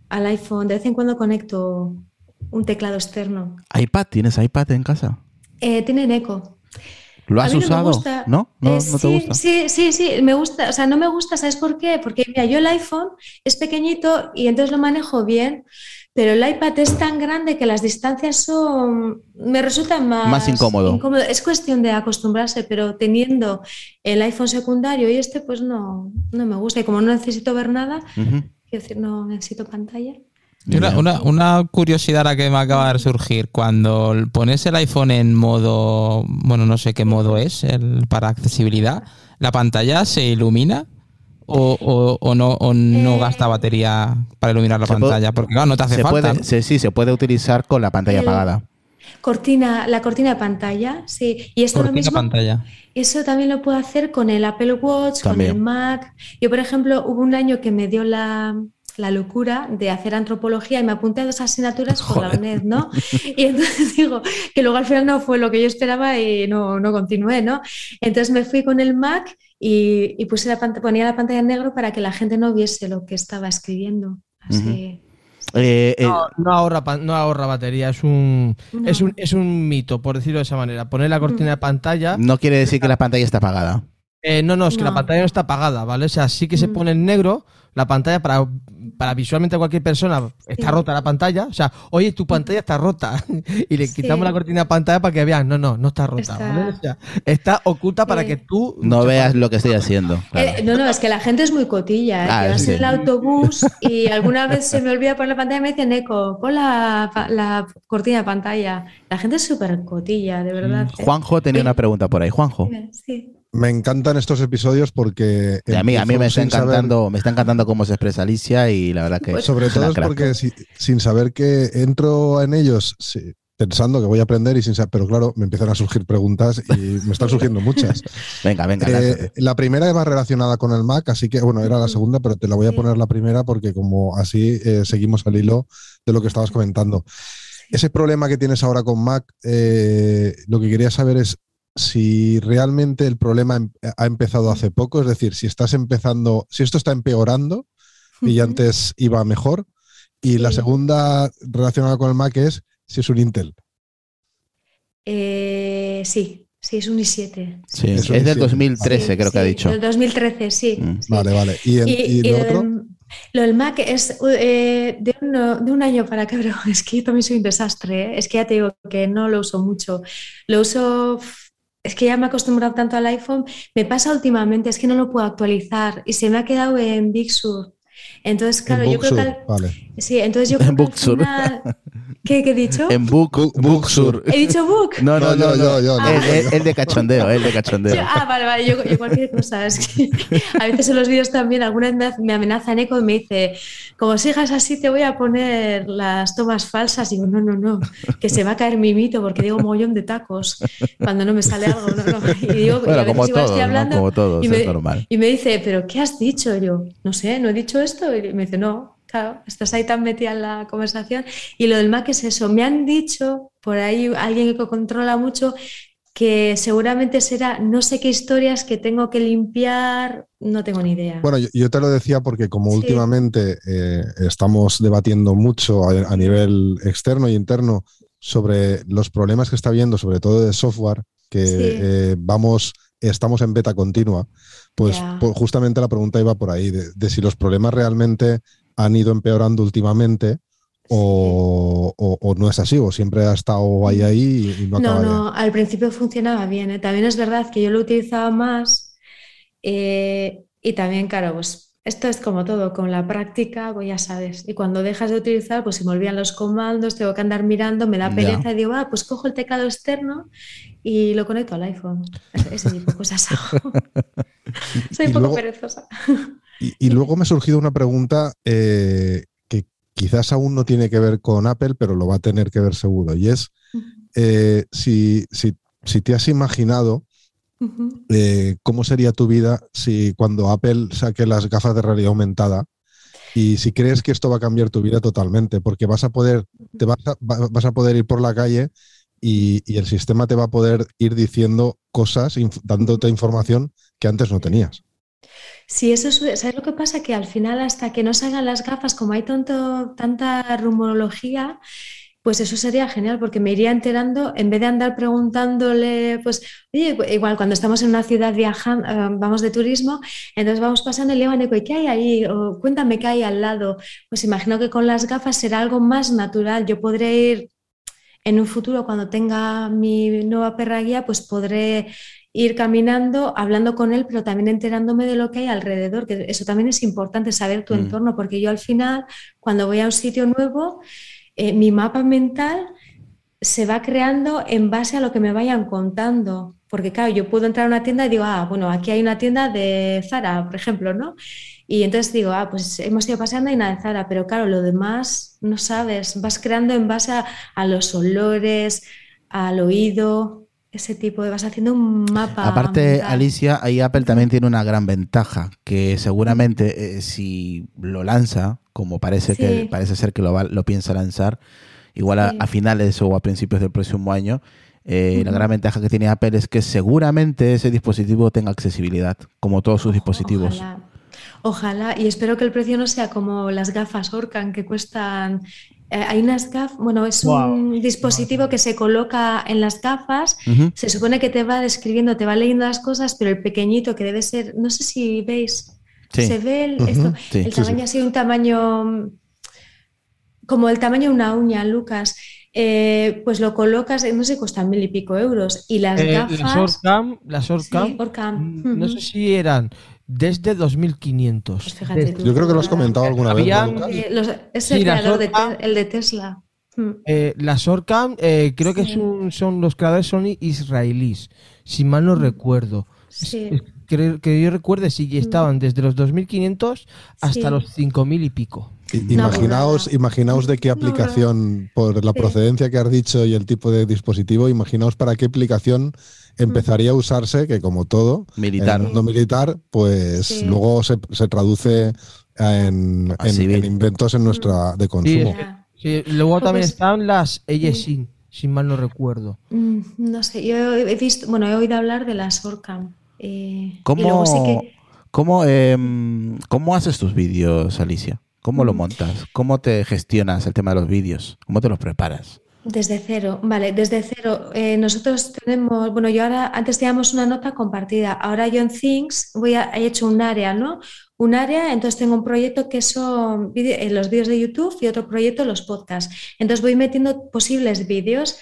al iPhone. De vez en cuando conecto un teclado externo. iPad, ¿tienes iPad en casa? Eh, tienen eco. ¿Lo A has mí no me gusta. ¿No? ¿No, Eh, no sí, te gusta? Sí, sí, sí, me gusta. O sea, no me gusta, ¿sabes por qué? Porque mira, yo el iPhone es pequeñito y entonces lo manejo bien, pero el iPad es tan grande que las distancias son, me resultan más, Más incómodo. Es cuestión de acostumbrarse, pero teniendo el iPhone secundario y este, pues no, no me gusta. Y como no necesito ver nada, quiero decir, no necesito pantalla. Una, una- una curiosidad ahora que me acaba de surgir. Cuando pones el iPhone en modo, bueno, no sé qué modo es, el, para accesibilidad, ¿la pantalla se ilumina? O, o- o no, o no Eh, gasta batería para iluminar la puede- pantalla? Porque claro, no te hace Se falta. puede, ¿no? se- sí, se puede utilizar con la pantalla El- apagada. Cortina, la cortina de pantalla, sí. Y esto lo Cortina mismo, pantalla. eso también lo puedo hacer con el Apple Watch, También. con el Mac. Yo, por ejemplo, hubo un año que me dio la, la locura de hacer antropología y me apunté a dos asignaturas por la UNED, ¿no? Y entonces digo que luego al final no fue lo que yo esperaba y no, no continué, ¿no? Entonces me fui con el Mac y, puse la ponía la pantalla en negro para que la gente no viese lo que estaba escribiendo. Así. Eh, eh, no, ahorra, no ahorra batería, es un, es un, es un mito, por decirlo de esa manera. Poner la cortina de pantalla. No quiere decir que la pantalla está apagada. Eh, no, no, es que la pantalla no está apagada, ¿vale? O sea, sí que se pone en negro la pantalla para, para visualmente cualquier persona. Está rota la pantalla. O sea, oye, tu pantalla está rota. y le quitamos la cortina de pantalla para que vean. No, no, no está rota. Está, está oculta para que tú. No veas lo que estoy haciendo. Eh, no, no, es que la gente es muy cotilla. ¿eh? Ah, vas en el autobús y alguna vez se me olvida poner la pantalla y me dicen, Eco, pon la, la cortina de pantalla. La gente es súper cotilla, de verdad. Juanjo tenía una pregunta por ahí. Juanjo. Sí me encantan estos episodios porque. a mí, a mí me está encantando, me está encantando cómo se expresa Alicia y la verdad que. Pues sobre todo es porque sin saber que entro en ellos pensando que voy a aprender y sin saber, pero claro, me empiezan a surgir preguntas y me están surgiendo muchas. venga, venga. Eh, la primera va relacionada con el Mac, así que bueno, era la segunda, pero te la voy a poner la primera porque como así eh, seguimos al hilo de lo que estabas comentando. Ese problema que tienes ahora con Mac, eh, lo que quería saber es si realmente el problema em, ha empezado hace poco, es decir, si estás empezando, si esto está empeorando y antes iba mejor. Y la segunda relacionada con el Mac es si es un Intel. Eh, sí, sí, es un i7. Sí, es, del 2013, creo que ha dicho. Del 2013, sí, Vale, vale. ¿Y, lo otro? Lo del Mac es eh, de, un año para acá, pero es que yo también soy un desastre. ¿eh? Es que ya te digo que no lo uso mucho. Lo uso es que ya me he acostumbrado tanto al iPhone, me pasa últimamente, es que no lo puedo actualizar y se me ha quedado en Big Sur. Entonces, claro, yo creo que. Sí, entonces yo creo que. Al final... ¿Qué, he dicho? En Book, book, Sur. ¿He dicho Book? No, no, no, yo, yo, el, de cachondeo, el de cachondeo. ah, vale, vale, yo, cualquier cosa. Es que a veces en los vídeos también, alguna vez me amenazan eco y me dice, como sigas así, te voy a poner las tomas falsas. Y digo, no, no, no, que se va a caer mi mito porque digo mogollón de tacos cuando no me sale algo. No, no. Y digo, bueno, como todo, estoy hablando. Como todo, y, me, es normal. y me dice, ¿pero qué has dicho? Yo, no sé, no he dicho esto. Y me dice, no, Claro, estás ahí tan metida en la conversación. Y lo del Mac es eso. Me han dicho, por ahí alguien que controla mucho, que seguramente será no sé qué historias que tengo que limpiar, no tengo ni idea. Bueno, yo, te lo decía porque como últimamente eh, estamos debatiendo mucho a, nivel externo y interno sobre los problemas que está habiendo, sobre todo de software, que eh, vamos, estamos en beta continua, pues, pues, justamente la pregunta iba por ahí, de si los problemas realmente han ido empeorando últimamente o, no es así, o siempre ha estado ahí ahí y no No, no, al principio funcionaba bien. ¿eh? También es verdad que yo lo utilizaba más eh, y también, claro, pues esto es como todo, con la práctica, pues ya sabes. Y cuando dejas de utilizar, pues se me olvidan los comandos, tengo que andar mirando, me da pereza y digo, ah, pues cojo el teclado externo y lo conecto al iPhone. Ese, tipo de cosas hago. Soy un poco perezosa. Y, luego me ha surgido una pregunta eh, que quizás aún no tiene que ver con Apple, pero lo va a tener que ver seguro. Y es eh, si, te has imaginado eh, cómo sería tu vida si cuando Apple saque las gafas de realidad aumentada y si crees que esto va a cambiar tu vida totalmente, porque vas a poder, te vas a, vas a poder ir por la calle y, y, el sistema te va a poder ir diciendo cosas, dándote información que antes no tenías. Sí, eso es, ¿sabes lo que pasa? Que al final, hasta que no salgan las gafas, como hay tanta rumorología, pues eso sería genial, porque me iría enterando, en vez de andar preguntándole, pues, oye, igual cuando estamos en una ciudad viajando, eh, vamos de turismo, entonces vamos pasando y le digo, ¿qué hay ahí? O cuéntame qué hay al lado. Pues imagino que con las gafas será algo más natural. Yo podré ir en un futuro, cuando tenga mi nueva perra guía, pues podré ir caminando, hablando con él, pero también enterándome de lo que hay alrededor, que eso también es importante, saber tu mm. entorno, porque yo al final, cuando voy a un sitio nuevo, eh, mi mapa mental se va creando en base a lo que me vayan contando. Porque claro, yo puedo entrar a una tienda y digo, ah, bueno, aquí hay una tienda de Zara, por ejemplo, ¿no? Y entonces digo, ah, pues hemos ido paseando y nada de Zara, pero claro, lo demás no sabes, vas creando en base a los olores, al oído, ese tipo de vas haciendo un mapa. Aparte, Alicia, ahí Apple también tiene una gran ventaja, que seguramente eh, si lo lanza como parece Sí. que parece ser que lo, va- lo piensa lanzar, igual a, Sí. a finales o a principios del próximo año. Eh, La gran ventaja que tiene Apple es que seguramente ese dispositivo tenga accesibilidad, como todos sus dispositivos. Ojalá. Ojalá, y espero que el precio no sea como las gafas Orcan que cuestan. Eh, hay unas gafas, bueno, es un dispositivo que se coloca en las gafas, se supone que te va describiendo, te va leyendo las cosas, pero el pequeñito que debe ser, no sé si veis, Sí. se ve el, esto, Sí. el Sí, sí. tamaño así, un tamaño como el tamaño de una uña, Lucas. Eh, pues lo colocas, no sé, cuestan mil y pico euros. Y las Eh, gafas. las Orcam, las Orcam, Sí, Orcam. mm, no sé si eran desde 2500. Pues fíjate. Yo creo que lo has comentado alguna vez. Eh, los- es el creador de el de Tesla. Mm. Eh, las Orcam, eh, creo que son, son los creadores son israelíes, si mal no recuerdo. Sí. Que, que yo recuerde, sí, estaban desde los 2500 hasta Sí. los 5000 y pico. Imaginaos, imaginaos de qué aplicación, por la Sí. procedencia que has dicho y el tipo de dispositivo, imaginaos para qué aplicación empezaría a usarse, que como todo, Militar. en el mundo militar, pues Sí. luego se, se traduce en, en- inventos en nuestra de consumo. Sí, luego también Pues- están las EYSIN, si mal no recuerdo. Mm, No sé, yo he visto, bueno, he oído hablar de las Orcam. eh, ¿Cómo, luego sí que. cómo, em, cómo haces tus vídeos, Alicia? ¿Cómo lo Mm. montas? ¿Cómo te gestionas el tema de los vídeos? ¿Cómo te los preparas? Desde cero, vale, desde cero. Eh, nosotros tenemos, bueno, yo ahora, antes teníamos una nota compartida, ahora yo en Things voy a, he hecho un área, ¿no? Un área, entonces tengo un proyecto que son eh, los vídeos de YouTube y otro proyecto los podcasts. Entonces voy metiendo posibles vídeos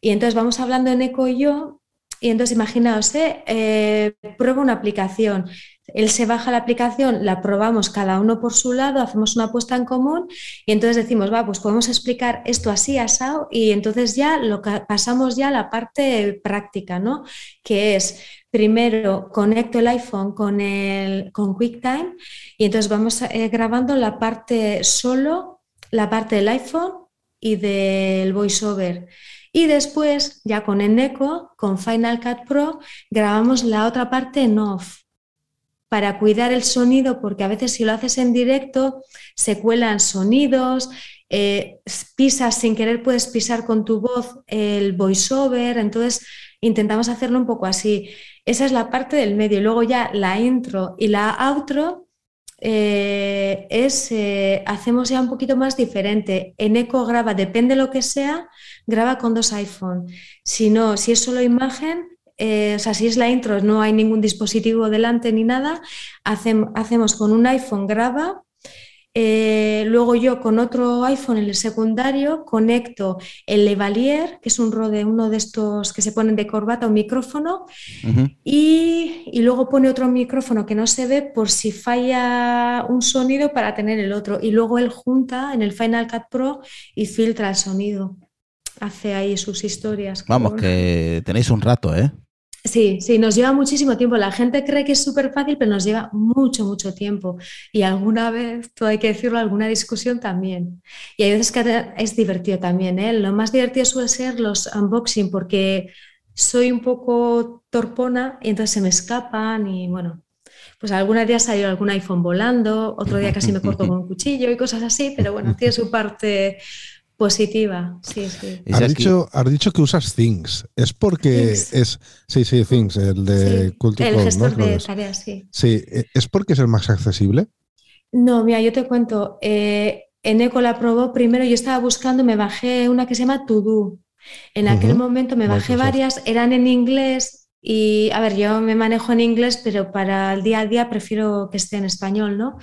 y entonces vamos hablando en Eco y yo y entonces imaginaos, ¿eh? Eh, prueba una aplicación. Él se baja la aplicación, la probamos cada uno por su lado, hacemos una apuesta en común y entonces decimos, va, pues podemos explicar esto así, asado, y entonces ya lo pasamos ya a la parte práctica, ¿no? Que es, primero conecto el iPhone con, el, con QuickTime y entonces vamos eh, grabando la parte solo, la parte del iPhone y del VoiceOver. Y después, ya con Eneco, con Final Cut Pro, grabamos la otra parte en off para cuidar el sonido, porque a veces si lo haces en directo se cuelan sonidos, eh, pisas sin querer, puedes pisar con tu voz el voiceover, entonces intentamos hacerlo un poco así. Esa es la parte del medio. Y luego ya la intro y la outro eh, es, eh, hacemos ya un poquito más diferente. En Eco graba, depende de lo que sea, graba con dos iPhone. Si no, si es solo imagen, eh, o sea, si es la intro, no hay ningún dispositivo delante ni nada, hacem- hacemos con un iPhone graba, eh, luego yo con otro iPhone en el secundario conecto el Levalier, que es un Rode, uno de estos que se ponen de corbata, un micrófono, y, y luego pone otro micrófono que no se ve por si falla un sonido para tener el otro. Y luego él junta en el Final Cut Pro y filtra el sonido. Hace ahí sus historias. Vamos, que tenéis un rato, ¿eh? Sí, sí, nos lleva muchísimo tiempo. La gente cree que es súper fácil, pero nos lleva mucho, mucho tiempo. Y alguna vez, todo hay que decirlo, alguna discusión también. Y hay veces que es divertido también, ¿eh? Lo más divertido suele ser los unboxing, porque soy un poco torpona y entonces se me escapan y bueno, pues algún día salió algún iPhone volando, otro día casi me corto con un cuchillo y cosas así, pero bueno, tiene su parte positiva. Sí, sí. Has dicho, has dicho que usas Things. Es porque Things. es. Sí, sí, Things, el de Sí, Culture el gestor de tareas, sí. Sí, eh, es porque es el más accesible. No, mira, yo te cuento, eh, Eneco la probó primero, yo estaba buscando, me bajé una que se llama To En aquel momento me bajé Microsoft. varias, eran en inglés y, a ver, yo me manejo en inglés, pero para el día a día prefiero que esté en español, ¿no?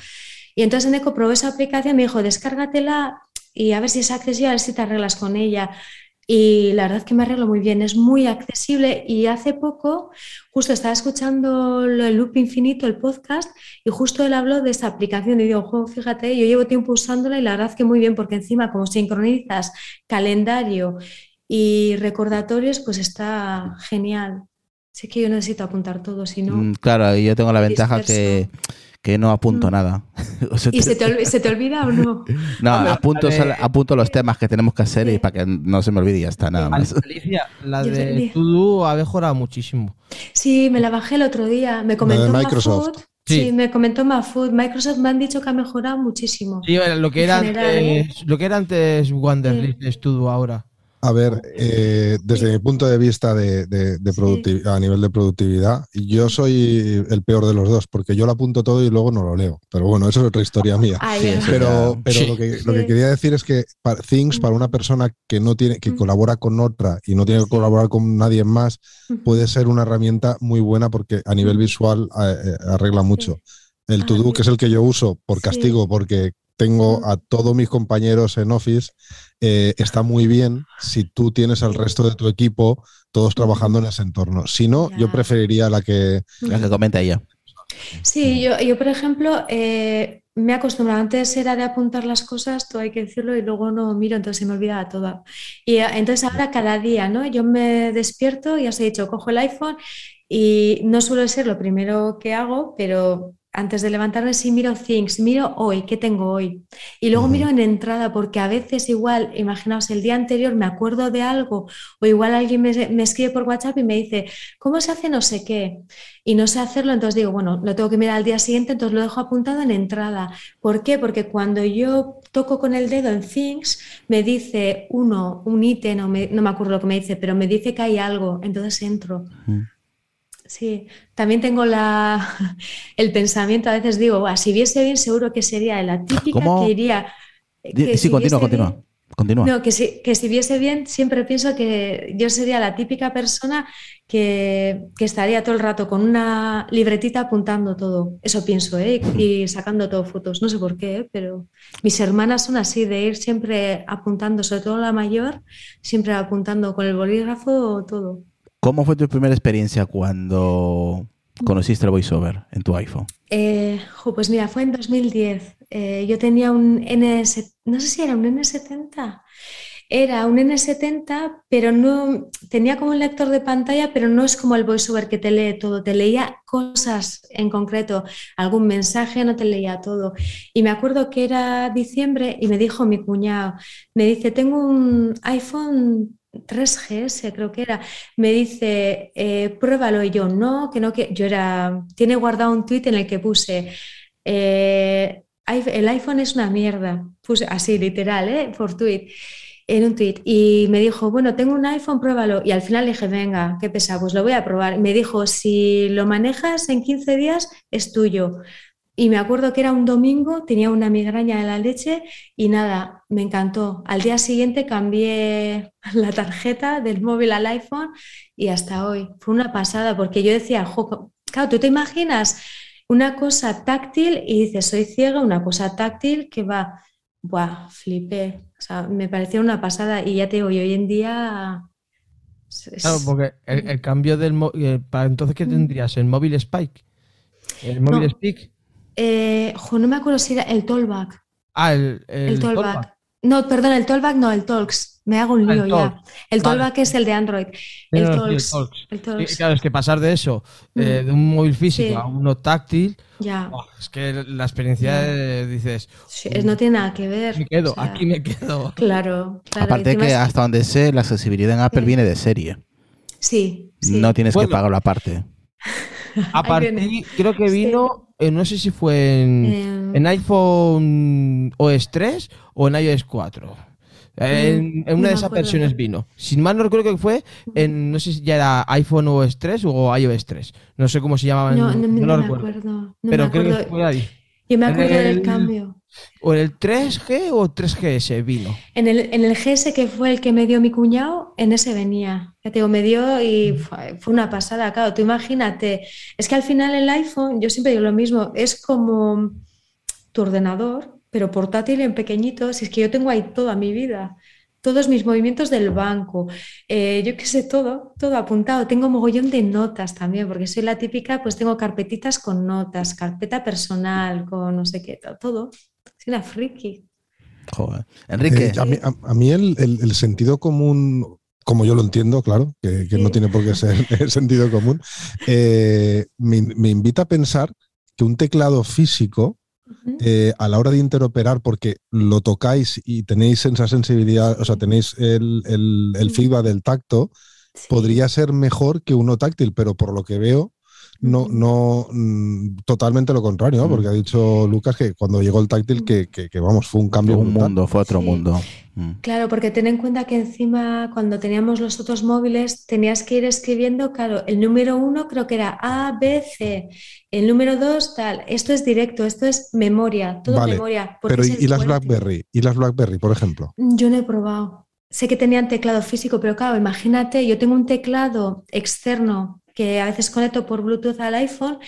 Y entonces Eneco probó esa aplicación, me dijo, descárgatela y a ver si es accesible, a ver si te arreglas con ella. Y la verdad es que me arreglo muy bien, es muy accesible y hace poco justo estaba escuchando del Loop Infinito, el podcast, y justo él habló de esta aplicación y digo, "Jo, fíjate, yo llevo tiempo usándola y la verdad que muy bien porque encima como sincronizas calendario y recordatorios, pues está genial. Sé que yo necesito apuntar todo, si no... Mm, Claro, y yo tengo la ventaja que, que no apunto Mm. nada. ¿Y se te, olvi- se te olvida o no? No, Hombre, apunto, la apunto los temas que tenemos que hacer y Sí. para que no se me olvide y ya está, nada más. Alicia, la Yo de te- To Do ha mejorado muchísimo. Sí, me la bajé el otro día, me de comentó Microsoft. Mahfoud. Sí, me comentó Mafud. Microsoft me han dicho que ha mejorado muchísimo. Sí, lo que era, general, ¿eh? antes, lo que era antes Wanderlist Studio ahora. A ver, eh, desde mi punto de vista de, de- de Sí. producti- a nivel de productividad, yo soy el peor de los dos, porque yo lo apunto todo y luego no lo leo. Pero bueno, eso es otra historia mía. Ah, Sí, Pero, ya- pero Sí. lo, que, lo que Sí. quería decir es que para, Things, para una persona que no tiene, que colabora con otra y no tiene que colaborar con nadie más, puede ser una herramienta muy buena porque a nivel visual eh, eh, arregla mucho. El Ah, To Do, sí. que es el que yo uso por Sí. castigo, porque tengo a todos mis compañeros en Office, eh, está muy bien si tú tienes al resto de tu equipo todos trabajando en ese entorno. Si no, yo preferiría la que... La que comenta ella. Sí, yo, yo por ejemplo, eh, me he acostumbrado. Antes era de apuntar las cosas, todo hay que decirlo, y luego no miro, entonces se me olvidaba todo. Y eh, entonces ahora cada día, ¿no? Yo me despierto, ya os he dicho, cojo el iPhone y no suele ser lo primero que hago, pero antes de levantarme sí miro Things, miro hoy, ¿qué tengo hoy? Y luego miro en entrada, porque a veces igual, imaginaos, el día anterior me acuerdo de algo, o igual alguien me, me escribe por WhatsApp y me dice, ¿cómo se hace no sé qué? y no sé hacerlo, entonces digo, bueno, lo tengo que mirar al día siguiente, entonces lo dejo apuntado en entrada. ¿Por qué? Porque cuando yo toco con el dedo en Things, me dice uno, un ítem, me- no me acuerdo lo que me dice, pero me dice que hay algo, entonces entro. Sí, también tengo la, el pensamiento, a veces digo, "Buah, si viese bien, seguro que sería la típica ¿Cómo? que iría. Que sí, si continúa, continúa. bien- Continúa. no, que si, que si viese bien, siempre pienso que yo sería la típica persona que, que estaría todo el rato con una libretita apuntando todo. Eso pienso, ¿eh? Y, y sacando todo fotos. No sé por qué, ¿eh? pero mis hermanas son así, de ir siempre apuntando, sobre todo la mayor, siempre apuntando con el bolígrafo todo. ¿Cómo fue tu primera experiencia cuando conociste el voiceover en tu iPhone? Eh, pues mira, fue en 2010. Eh, yo tenía un NS, no sé si era un N70. Era un N70, pero no tenía como un lector de pantalla, pero no es como el voiceover que te lee todo. Te leía cosas en concreto, algún mensaje, no te leía todo. Y me acuerdo que era diciembre y me dijo mi cuñado, me dice, tengo un iPhone 3GS, creo que era. Me dice, eh, pruébalo. Y yo, no, que no, que yo era. Tiene guardado un tuit en el que puse, eh, "i- el iPhone es una mierda. Puse así, literal, ¿eh? Por tuit. En un tuit. Y me dijo, bueno, tengo un iPhone, pruébalo. Y al final le dije, venga, qué pesa, pues lo voy a probar. Me dijo, si lo manejas en 15 días, es tuyo. Y me acuerdo que era un domingo, tenía una migraña de la leche y nada, me encantó. Al día siguiente cambié la tarjeta del móvil al iPhone y hasta hoy. Fue una pasada porque yo decía, "Jo, claro, tú te imaginas una cosa táctil y dices, soy ciega, una cosa táctil que va, buah, flipé. O sea, me pareció una pasada y ya te digo, y hoy en día... es- Claro, porque el, el cambio del eh, para entonces ¿qué Mm. tendrías? ¿El móvil Spike? ¿El móvil No. Speak? Eh, jo, no me acuerdo si era el Tollback. Ah, el, El, el Tollback. Tollback. No, perdón, el Tollback no, el Talks. Me hago un Ah, lío el ya. El Vale. Tollback es el de Android. El no, sí, Talks. El claro, es que pasar de eso, eh, Mm. de un móvil físico Sí. a uno táctil, Ya. es que la experiencia eh, dices, Sí, es- no tiene nada que ver. me quedo, o sea, aquí me quedo. Claro, claro. Aparte que hasta donde sé, la accesibilidad en Apple Sí. viene de serie. Sí, sí. No tienes Bueno. que pagarlo aparte. A partir, creo que Sí. vino, eh, no sé si fue en, Em, en iPhone OS 3 o en iOS 4. Eh, En, en no una de esas versiones vino. Sin mal no recuerdo que fue en, no sé si ya era iPhone OS 3 o iOS 3. No sé cómo se llamaban. no, no, no no me recuerdo. acuerdo. no me Pero creo que fue ahí. Yo me acuerdo del el- cambio. O en el 3G o 3GS vino. En el, en el GS que fue el que me dio mi cuñado, en ese venía. Ya te digo, me dio y fue, fue una pasada. Claro, tú imagínate. Es que al final el iPhone, yo siempre digo lo mismo, es como tu ordenador, pero portátil en pequeñito. Si es que yo tengo ahí toda mi vida. Todos mis movimientos del banco, eh, yo qué sé, todo, todo apuntado. Tengo mogollón de notas también, porque soy la típica, pues tengo carpetitas con notas, carpeta personal, con no sé qué, todo. Soy una friki. Joder. Enrique, Eh, a mí, a- a mí el, el- el sentido común, como yo lo entiendo, claro, que, que no tiene por qué ser el sentido común, eh, me, me invita a pensar que un teclado físico, eh, a la hora de interoperar, porque lo tocáis y tenéis esa sensibilidad, o sea, tenéis el, el- el feedback del tacto, Sí. podría ser mejor que uno táctil, pero por lo que veo, no, no mm, totalmente lo contrario, ¿no? porque ha dicho Lucas que cuando llegó el táctil que, que- que, vamos, fue un cambio un brutal. mundo, fue otro Sí. mundo. Mm. Claro, porque ten en cuenta que encima cuando teníamos los otros móviles tenías que ir escribiendo, claro, el número uno creo que era A, B, C, el número dos tal, esto es directo, esto es memoria, todo Vale, memoria. Pero ¿y, las. BlackBerry? ¿Y las BlackBerry, por ejemplo? Yo no he probado. Sé que tenían teclado físico, pero claro, imagínate, yo tengo un teclado externo que a veces conecto por Bluetooth al iPhone,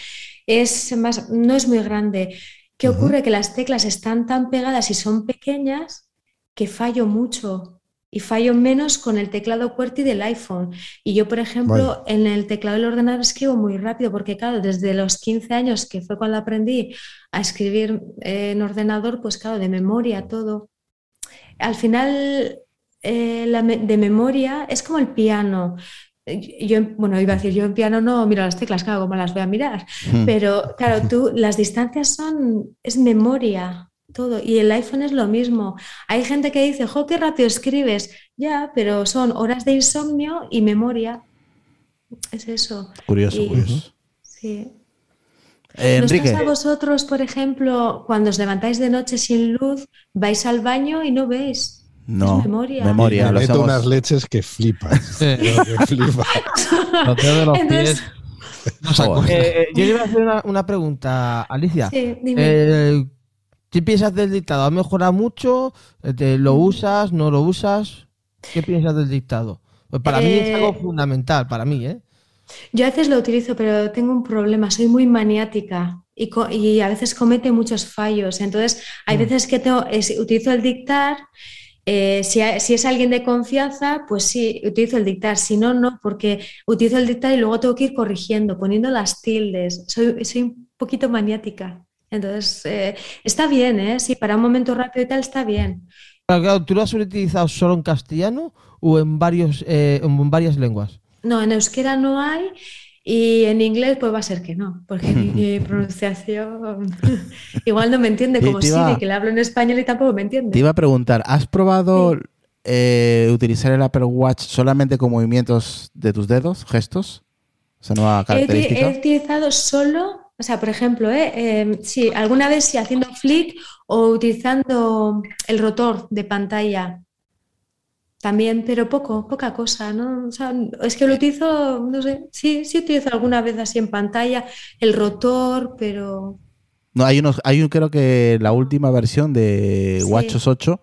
es más, no es muy grande. ¿Qué ocurre? Que las teclas están tan pegadas y son pequeñas que fallo mucho. Y fallo menos con el teclado QWERTY del iPhone. Y yo, por ejemplo, en el teclado del ordenador escribo muy rápido, porque claro, desde los 15 años, que fue cuando aprendí a escribir en ordenador, pues claro, de memoria todo al final eh, la me- de memoria es como el piano. Eh, Yo, en- bueno, iba a decir, yo en piano no miro las teclas, claro, como las voy a mirar. Mm. Pero claro, tú, las distancias son, es memoria, todo. Y el iPhone es lo mismo. Hay gente que dice, jo, qué rápido escribes. Ya, pero son horas de insomnio y memoria. Es eso. Curioso, Y- curioso. Sí. Eh, ¿No os Enrique, pasa a vosotros, por ejemplo, cuando os levantáis de noche sin luz, vais al baño y no veis? No, es memoria. memoria, Me lo meto unas leches que flipas. Sí. Que flipas. Los de los Entonces- pies. No. Eh, eh, yo le iba a hacer una, una pregunta, Alicia. Sí, dime. Eh, ¿Qué piensas del dictado? ¿Ha mejorado mucho? Eh, te- ¿Lo usas? ¿No lo usas? ¿Qué piensas del dictado? Pues para mí es algo fundamental, para mí, ¿eh? Yo a veces lo utilizo, pero tengo un problema, soy muy maniática y, a veces comete muchos fallos. Entonces, hay Mm. veces que tengo, es- utilizo el dictar. Eh, si, ha- si es alguien de confianza, pues sí, utilizo el dictar. Si no, no, porque utilizo el dictar y luego tengo que ir corrigiendo, poniendo las tildes. Soy, soy un poquito maniática. Entonces, eh, está bien, ¿eh? Sí, para un momento rápido y tal está bien. ¿Tú lo has utilizado solo en castellano o en, varios, eh, en varias lenguas? No, en euskera no hay y en inglés pues va a ser que no, porque mi pronunciación igual no me entiende como te iba- Siri, que le hablo en español y tampoco me entiende. te iba a preguntar, ¿has probado eh, utilizar el Apple Watch solamente con movimientos de tus dedos, gestos? Esa nueva He, característica. he utilizado solo, o sea, por ejemplo, eh, eh, sí, alguna vez sí haciendo flick o utilizando el rotor de pantalla. También, pero poco, poca cosa, ¿no? O sea, es que lo utilizo, no sé, sí, sí utilizo alguna vez así en pantalla el rotor, pero No, hay unos, hay un, creo que la última versión de Sí. WatchOS 8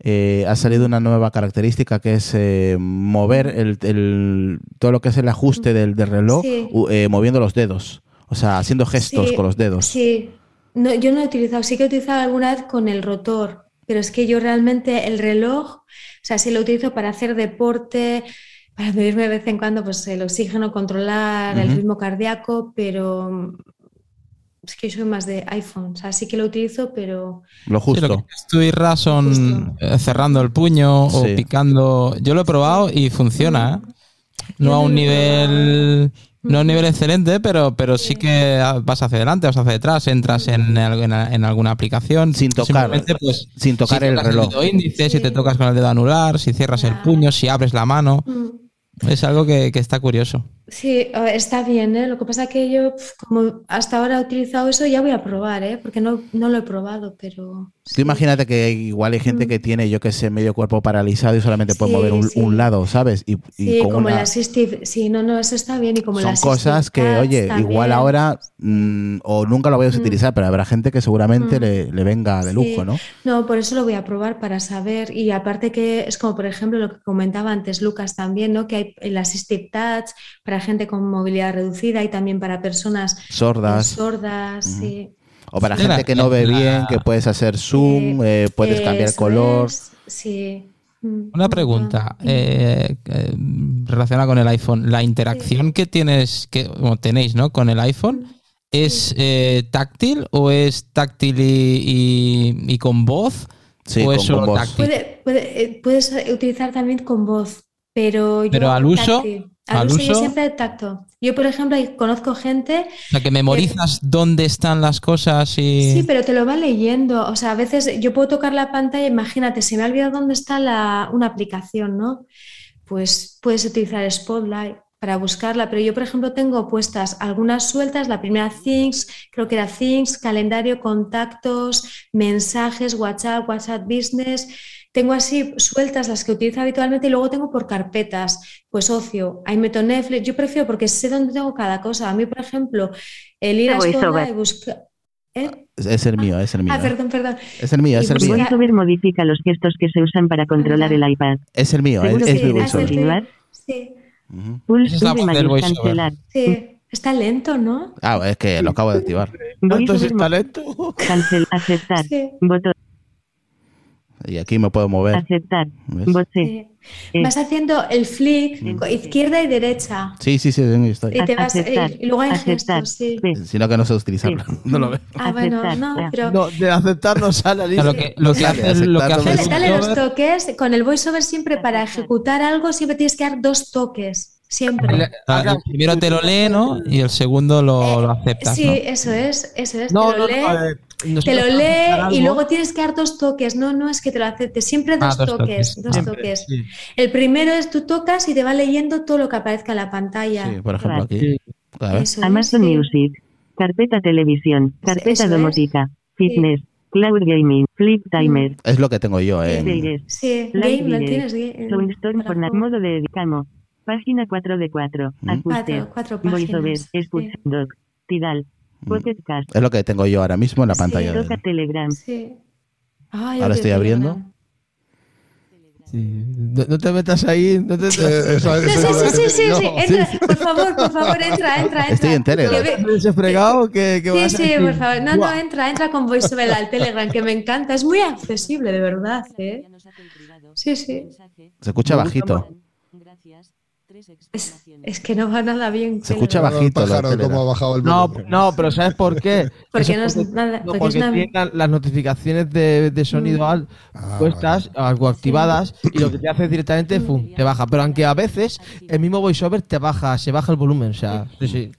eh, ha salido una nueva característica que es eh, mover el, el- todo lo que es el ajuste del, del reloj Sí. eh, moviendo los dedos, o sea, haciendo gestos Sí, con los dedos. Sí, no, yo no he utilizado, sí que he utilizado alguna vez con el rotor, pero es que yo realmente el reloj, o sea, sí lo utilizo para hacer deporte, para medirme de vez en cuando pues el oxígeno, controlar el ritmo cardíaco, pero es que yo soy más de iPhone, o sea, sí que lo utilizo, pero Lo Sí, justo. lo que dices tú y Ra son Justo. eh, cerrando el puño o Sí. picando. Yo lo he probado y funciona. ¿eh? Yo No a un nivel. No a un nivel excelente, pero, pero sí que vas hacia adelante, vas hacia atrás, entras en, en, en alguna aplicación. Sin tocar, Simplemente, pues, sin tocar si el tocas reloj. dedo índice, si te tocas con el dedo anular, si cierras el puño, si abres la mano. mm, Es algo que, que está curioso. sí, está bien, ¿eh? Lo que pasa que yo, como hasta ahora he utilizado eso, ya voy a probar, ¿eh? Porque no, no lo he probado, pero... Tú sí. imagínate que igual hay gente Mm. que tiene, yo que sé, medio cuerpo paralizado y solamente puede Sí, mover un, sí. un lado, ¿sabes? Y, y con como el una- assistive, sí, no, no, eso está bien y como son cosas que, oye, igual ahora mm, o nunca lo vayas a Mm. utilizar, pero habrá gente que seguramente Mm. le, le venga de lujo, ¿no? No, por eso lo voy a probar para saber y aparte que es como por ejemplo lo que comentaba antes Lucas también, ¿no? Que hay el assistive touch para gente con movilidad reducida y también para personas Sordas. sordas, sí. O para Sí, gente la- que no ve la- bien, que puedes hacer zoom, eh, puedes cambiar color. es, sí. Mm. Una pregunta Ah, eh, eh, relacionada con el iPhone. La interacción que tienes, que tenéis, ¿no? Con el iPhone, ¿es eh, táctil o es táctil y, y- y con voz? Sí, ¿O con, es solo con voz. táctil? Puede- puede- eh, puedes utilizar también con voz, pero yo Pero al uso, táctil. Al, al uso, yo siempre tacto. Yo, por ejemplo, conozco gente O sea, que memorizas dónde están las cosas y... Sí, pero te lo va leyendo. O sea, a veces yo puedo tocar la pantalla, imagínate, se me ha olvidado dónde está la, una aplicación, ¿no? Pues puedes utilizar Spotlight para buscarla, pero yo, por ejemplo, tengo puestas algunas sueltas, la primera Things, creo que era Things, calendario, contactos, mensajes, WhatsApp, WhatsApp Business. Tengo así sueltas las que utilizo habitualmente y luego tengo por carpetas, pues ocio, ahí meto Netflix, yo prefiero porque sé dónde tengo cada cosa. A mí, por ejemplo, el ir a Escola y buscar... ¿Eh? Es el mío, es el mío. Ah, perdón, perdón. Es el mío, es el mío. VoiceOver modifica los gestos que se usan para controlar el iPad. Es el mío, es, es. Sí. Pulse Es V mayús voiceover. cancelar. sí. Está lento, ¿no? Ah, es que lo acabo de activar. Entonces está lento. cancel aceptar. Sí. Botón Y aquí me puedo mover. aceptar. ¿Ves? Bote. sí. Eh. Vas haciendo el flick, izquierda y derecha. Sí, sí, sí, estoy. Y, te vas, Aceptar. y luego hay Aceptar. gestos, sí. Sino que no sé utilizarlo. No lo veo. Ah, bueno, Aceptar, no, pero No, de aceptar no sale, sea, lo que, lo que hace, lo que hace dale, los toques. Con el voiceover siempre para ejecutar algo siempre tienes que dar dos toques. Siempre. El primero te lo lee, ¿no? Y el segundo lo, lo aceptas, Sí, ¿no? eso es, eso es. No, te no, lee, eh, te lo lee y luego tienes que dar dos toques. No, no es que te lo acepte, siempre Ah, dos, dos toques, toques. dos Siempre, toques. sí. El primero es tú tocas y te va leyendo todo lo que aparezca en la pantalla. Sí, por ejemplo, aquí. Eso es, Amazon sí. Music. Carpeta televisión. Carpeta Eso es. domótica. Fitness. Cloud gaming. Flip timer. Es lo que tengo yo en... Series. Sí, game, lo tienes. Format. juego. Modo de Edicamo. Página 4 de 4. Mm. Ajuste. Cuatro, cuatro páginas. VoiceOver. sí. Escucha. Doc. Tidal. Pocket Cast. Es lo que tengo yo ahora mismo en la Sí, pantalla. de- Telegram. Sí. Ay, Ahora estoy abriendo. Telegram. Sí. No, no te metas ahí. No te Eh, eso- No, eso sí, sí, sí, sí, sí, entra, por favor, por favor, entra, entra, entra. Estoy en Telegram. Fregado que, que Sí, vas sí, por favor. No, no, entra, entra con VoiceOver al Telegram, que me encanta. Es muy accesible, de verdad, ¿eh? Sí, sí. Se escucha bajito. Es, es que no va nada bien. Se escucha bajito. pájaro, cómo ha bajado el No, volumen. no, pero ¿sabes por qué? Porque no es porque- nada- porque porque es tienen las notificaciones de, de sonido al- Ah, puestas, algo activadas, y lo que te hace es directamente, ¡fum! te baja. Pero aunque a veces el mismo voiceover te baja, se baja el volumen, o sea, sí, sí.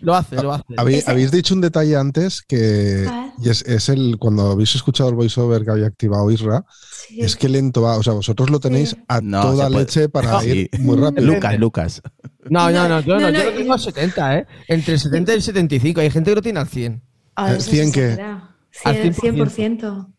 Lo hace, lo hace. Habéis, habéis dicho un detalle antes que y es, es el cuando habéis escuchado el voiceover que había activado Isra, Sí. es que lento va, o sea, vosotros lo tenéis Sí. a No, toda leche para Sí. ir muy rápido. Lucas, Lucas. No, no, no, yo no, No, no, yo lo tengo y- a 70, ¿eh? Entre el 70 y el 75. Hay gente que lo tiene al 100. Ah, Eh, eso 100 es que- exagerado. Al 100%. 100%.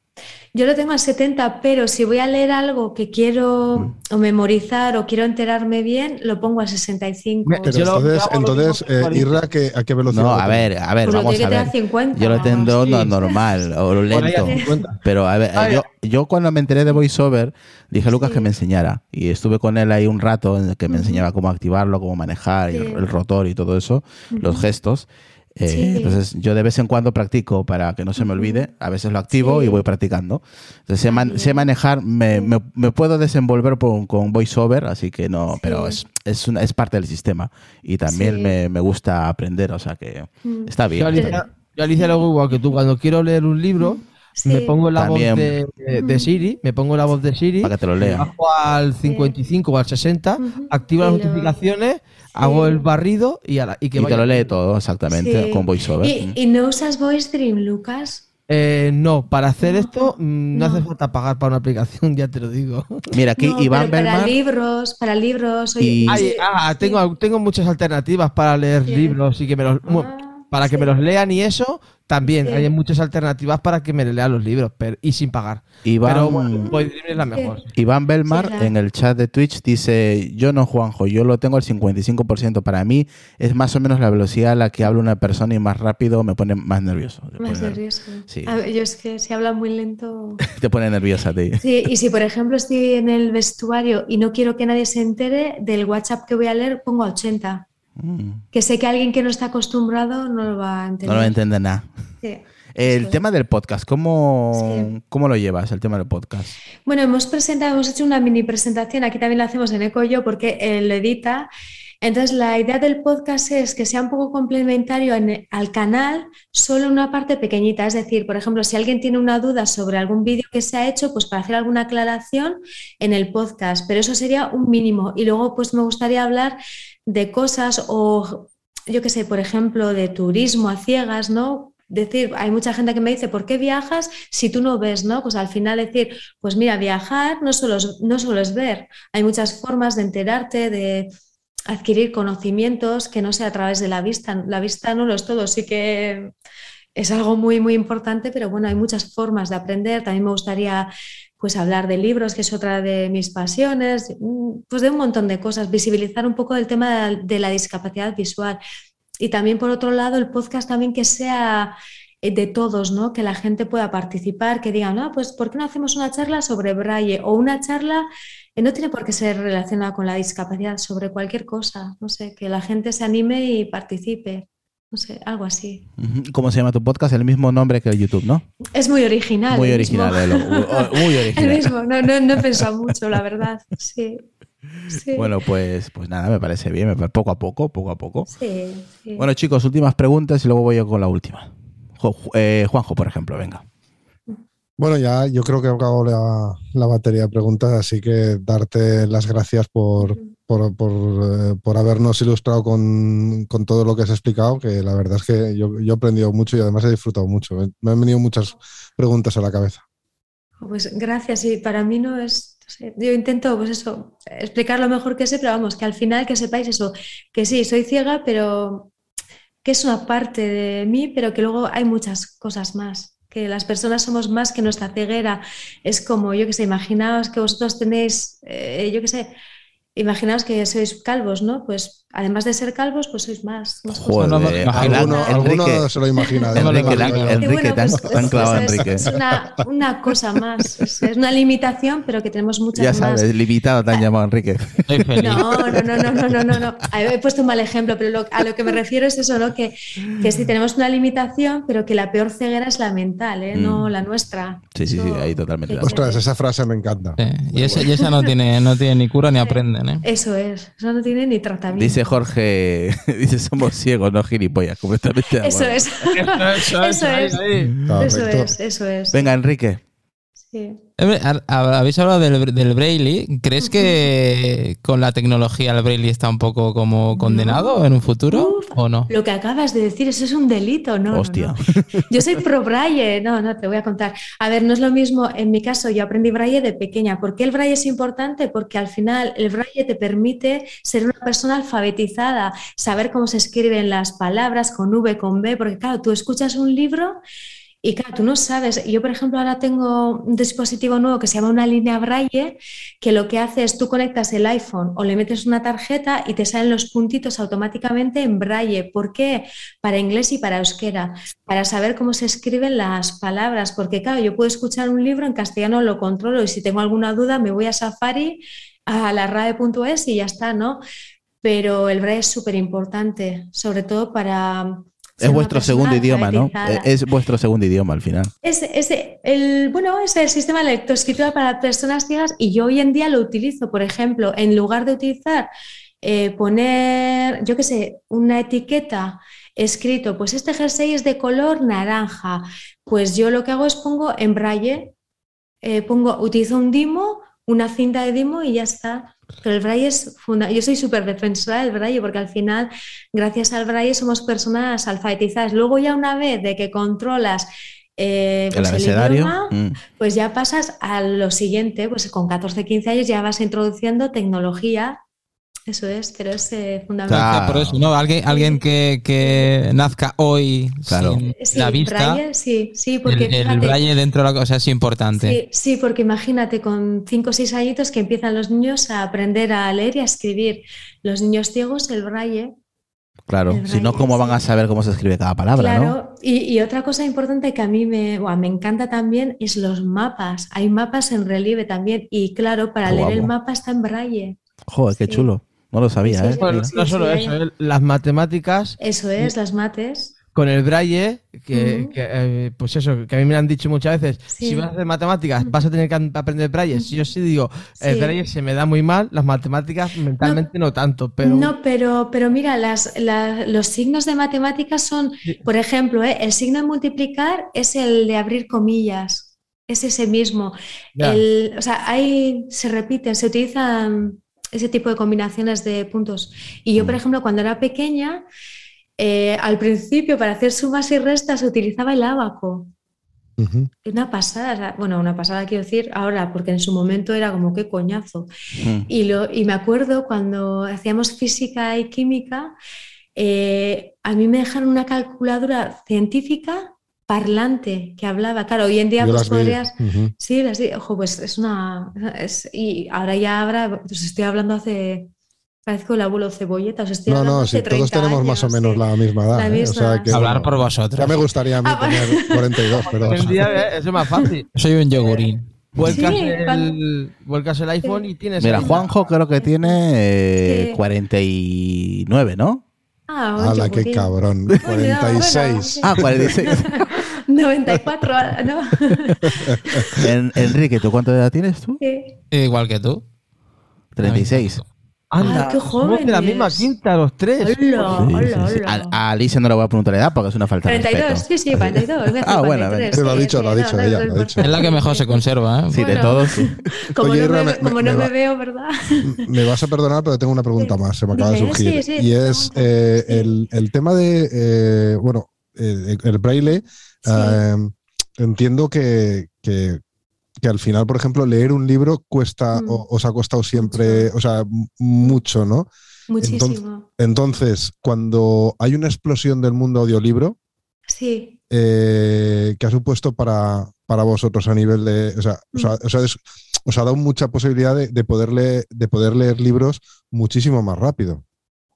Yo lo tengo a 70, pero si voy a leer algo que quiero o memorizar o quiero enterarme bien, lo pongo a 65. Me- Pero Yo entonces, lo entonces eh. Irra, ¿qué- ¿a qué velocidad? No, a ver, a ver, Pues vamos a ver. a 50. Yo lo tengo sí. no, normal o lento. a 50. Pero a ver, yo, yo cuando me enteré de VoiceOver, dije a Lucas Sí. que me enseñara. Y estuve con él ahí un rato en el que me enseñaba cómo activarlo, cómo manejar, el rotor y todo eso, los gestos. Eh, Sí. Entonces yo de vez en cuando practico para que no se me olvide. A veces lo activo Sí. y voy practicando. Entonces sé, Ah, man- bien. sé manejar, me, me- me puedo desenvolver por- con VoiceOver, así que no, Sí. pero es, es, una- es parte del sistema. Y también Sí. me, me gusta aprender, o sea que Mm. está Yo, bien. Alicia, yo, Alicia, lo hago igual que tú. Cuando quiero leer un libro, Sí. me pongo la También. voz de, de- de Siri, me pongo la voz de Siri, Para que te lo lea. bajo al 55 o al 60, Ujú. activo las Y notificaciones, hago el barrido y, a la- y que Y te lo lee todo, exactamente, Sí. con VoiceOver. ¿Y, y no usas Voice Dream, Lucas? Eh, no, para hacer esto mm, no, No. hace falta pagar para una aplicación, ya te lo digo. Mira, aquí No, Iván pero para libros, para libros. oye, Y- Ay, ah, sí. tengo, tengo muchas alternativas para leer Sí. libros y que me los, Ah, para que sí. me los lean y eso, también Sí. hay muchas alternativas para que me lean los libros pero, y sin pagar. Iván, Pero bueno, es la mejor. Iván Belmar Sí, claro. en el chat de Twitch dice, yo no Juanjo, yo lo tengo al 55%. Para mí es más o menos la velocidad a la que habla una persona y más rápido me pone más nervioso. Te Más pone- nervioso. Sí. A ver, yo es que si habla muy lento. Te pone nerviosa a ti. Sí, y si por ejemplo estoy en el vestuario y no quiero que nadie se entere del WhatsApp que voy a leer, pongo a 80. Mm, Que sé que alguien que no está acostumbrado no lo va a entender. No lo entiende nada. Sí. El Eso es. tema del podcast, ¿cómo, Sí. ¿cómo lo llevas, el tema del podcast? Bueno, hemos presentado, hemos hecho una mini presentación, aquí también la hacemos en Eco Yo porque él lo edita. Entonces, la idea del podcast es que sea un poco complementario en- al canal, solo una parte pequeñita. Es decir, por ejemplo, si alguien tiene una duda sobre algún vídeo que se ha hecho, pues para hacer alguna aclaración en el podcast, pero eso sería un mínimo. Y luego, pues me gustaría hablar de cosas o, yo qué sé, por ejemplo, de turismo a ciegas, ¿no? Decir, hay mucha gente que me dice, ¿por qué viajas si tú no ves, no? Pues al final decir, pues mira, viajar no solo es, no solo es ver, hay muchas formas de enterarte, de, adquirir conocimientos que no sea a través de la vista. La vista no lo es todo, sí que es algo muy, muy importante, pero bueno, hay muchas formas de aprender. También me gustaría pues hablar de libros, que es otra de mis pasiones, mm, pues de un montón de cosas, visibilizar un poco el tema de la discapacidad visual. Y también, por otro lado, el podcast también que sea eh, de todos, ¿no? Que la gente pueda participar, que digan, no, pues ¿por qué no hacemos una charla sobre braille o una charla eh, no tiene por qué ser relacionada con la discapacidad, sobre cualquier cosa, no sé, que la gente se anime y participe. No sé, algo así. ¿Cómo se llama tu podcast? El mismo nombre que YouTube, ¿no? Es muy original. Muy original, muy original. El mismo, no, no, no he pensado mucho, la verdad. Sí. Bueno, pues, pues nada, me parece bien, poco a poco, poco a poco. Sí, Bueno, chicos, últimas preguntas y luego voy yo con la última. Eh, Juanjo, por ejemplo, venga. Bueno, ya yo creo que he acabado la, la, batería de preguntas, así que darte las gracias por, por, por, eh, por habernos ilustrado con, con, todo lo que has explicado, que la verdad es que yo, yo, he aprendido mucho y además he disfrutado mucho. Me han venido muchas preguntas a la cabeza. Pues gracias, y para mí no es... Yo intento, pues eso, explicar lo mejor que sé, pero vamos, que al final que sepáis eso, que sí, soy ciega, pero que es una parte de mí, pero que luego hay muchas cosas más que las personas somos más que nuestra ceguera. Es como, yo que sé, imaginaos que vosotros tenéis, eh, yo que sé, imaginaos que sois calvos, ¿no? Pues además de ser calvos, pues sois más. más Joder, alguno, alguno, se lo imagina. Enrique, Enrique, tan, tan clavado, Enrique. Es, una, una, cosa más. Es, una limitación, pero que tenemos muchas más. Ya sabes, limitado te han llamado, Enrique. No, no, no, no, no, no, no. He puesto un mal ejemplo, pero a lo que me refiero es eso, ¿no? Que, que sí tenemos una limitación, pero que la peor ceguera es la mental, ¿eh? No mm. la nuestra. Sí, sí, sí, ahí totalmente. Ostras, esa frase me encanta. Y, esa, y, esa, no tiene, no tiene ni cura ni aprenden, ¿eh? Eso es, eso no tiene ni tratamiento. Dice Jorge, dice somos ciegos, no gilipollas, completamente. Eso es. Eso, es. Eso es, eso es. Venga, Enrique. Sí. Habéis hablado del, del, Braille. ¿Crees que con la tecnología el Braille está un poco como condenado en un futuro o no? Lo que acabas de decir, eso es un delito, ¿no? Hostia. Yo soy pro Braille. No, no, te voy a contar. A ver, no es lo mismo. En mi caso, yo aprendí Braille de pequeña. ¿Por qué el Braille es importante? Porque al final el Braille te permite ser una persona alfabetizada, saber cómo se escriben las palabras con V, con B, porque claro, tú escuchas un libro y claro, tú no sabes, yo por ejemplo ahora tengo un dispositivo nuevo que se llama una línea braille, que lo que hace es tú conectas el iPhone o le metes una tarjeta y te salen los puntitos automáticamente en braille. ¿Por qué? Para inglés y para euskera, para saber cómo se escriben las palabras, porque claro, yo puedo escuchar un libro en castellano, lo controlo y si tengo alguna duda me voy a Safari, a la RAE.es y ya está, ¿no? Pero el braille es súper importante, sobre todo para es vuestro segundo idioma, ¿no? Es vuestro segundo idioma al final. Es, el, bueno, es el sistema de lectoescritura para personas ciegas y yo hoy en día lo utilizo, por ejemplo, en lugar de utilizar, eh, poner, yo qué sé, una etiqueta escrito, pues este jersey es de color naranja, pues yo lo que hago es pongo en braille, eh, pongo, utilizo un dimo, una cinta de dimo y ya está. Pero el braille es fundamental. Yo soy súper defensora del braille porque al final, gracias al braille, somos personas alfabetizadas. Luego ya una vez de que controlas eh, pues el, idioma, mm. pues ya pasas a lo siguiente, pues con 14, 15 años ya vas introduciendo tecnología eso es, pero es eh, fundamental. Por eso, ¿no? Alguien, alguien que, que nazca hoy claro. sin la vista. Braille, sí, sí, porque el, el braille dentro de la cosa es importante. Sí, sí, porque imagínate con 5 o 6 añitos que empiezan los niños a aprender a leer y a escribir. Los niños ciegos, el braille. Claro, si no, ¿cómo van a saber cómo se escribe cada palabra? Claro, y, y, otra cosa importante que a mí me, bueno, me encanta también es los mapas. Hay mapas en relieve también, y claro, para leer el mapa está en braille. Joder, qué chulo. No lo sabía, ¿eh? no solo eso, ¿eh? las matemáticas. Eso es, las mates. Con el braille, que, eh, pues eso, que a mí me han dicho muchas veces, si vas a hacer matemáticas vas a tener que aprender braille. Si yo sí digo, el braille se me da muy mal, las matemáticas mentalmente no, tanto, pero... No, pero, pero mira, las, los signos de matemáticas son, por ejemplo, ¿eh? el signo de multiplicar es el de abrir comillas, es ese mismo. El, o sea, ahí se repiten, se utilizan ese tipo de combinaciones de puntos. Y yo, por mm. ejemplo, cuando era pequeña, eh, al principio para hacer sumas y restas se utilizaba el abaco. Una pasada, bueno, una pasada quiero decir ahora, porque en su momento era como qué coñazo. Mm. Y, lo, y me acuerdo cuando hacíamos física y química, eh, a mí me dejaron una calculadora científica parlante que hablaba. Claro, hoy en día Yo pues podrías... Ujú. Sí, las vi. Ojo, pues es una... es- y ahora ya habrá... Pues estoy hablando hace... Parezco el abuelo cebolleta, os estoy No, hablando no, hace sí, todos 30 tenemos más o años, menos sí. la misma edad. La ¿eh? O sea misma, que, sí. Hablar bueno, por vosotros. Ya me gustaría a mí Ah, tener 42, pero. En día, eh, eso es más fácil. Soy un yogurín. Vuelcas, Sí, el, vuelcas el iPhone y tienes. Mira, Juanjo creo que tiene eh, Sí. 49, ¿no? Ah, un ¡Hala, qué yogurín. cabrón! Bueno, 46. Ah, 46. 94, ¿no? En- Enrique, ¿tú cuánta edad tienes tú? Sí. Igual que tú. 36. Anda, Ay, qué somos de la misma quinta, los tres. Hola, Sí, sí, hola, sí. hola. A, a Alicia no le voy a preguntar la edad porque es una falta de 42, respeto. sí, sí, 42. voy a decir Ah, bueno, a ver. 43, Sí, lo ha sí, dicho, sí, lo ha dicho no, ella, no lo ha es dicho. Es la que mejor se conserva, ¿eh? Sí, de Bueno. todos. sí. Como, Oye, no, me, me- como me- no me me veo, ¿verdad? Me vas a perdonar, pero tengo una pregunta Sí. más, se me acaba de surgir. sí, sí, y es eh, Sí. el, el tema de, eh, bueno, el braille. Sí. entiendo que, que, que al final, por ejemplo, leer un libro cuesta, Mm. o, os ha costado siempre, o sea, mucho, ¿no? Muchísimo. Entonces, cuando hay una explosión del mundo audiolibro, Sí. eh, ¿qué ha supuesto para, para vosotros a nivel de. O sea, o sea, o sea, es- os ha dado mucha posibilidad de, de poder leer, de poder leer libros muchísimo más rápido.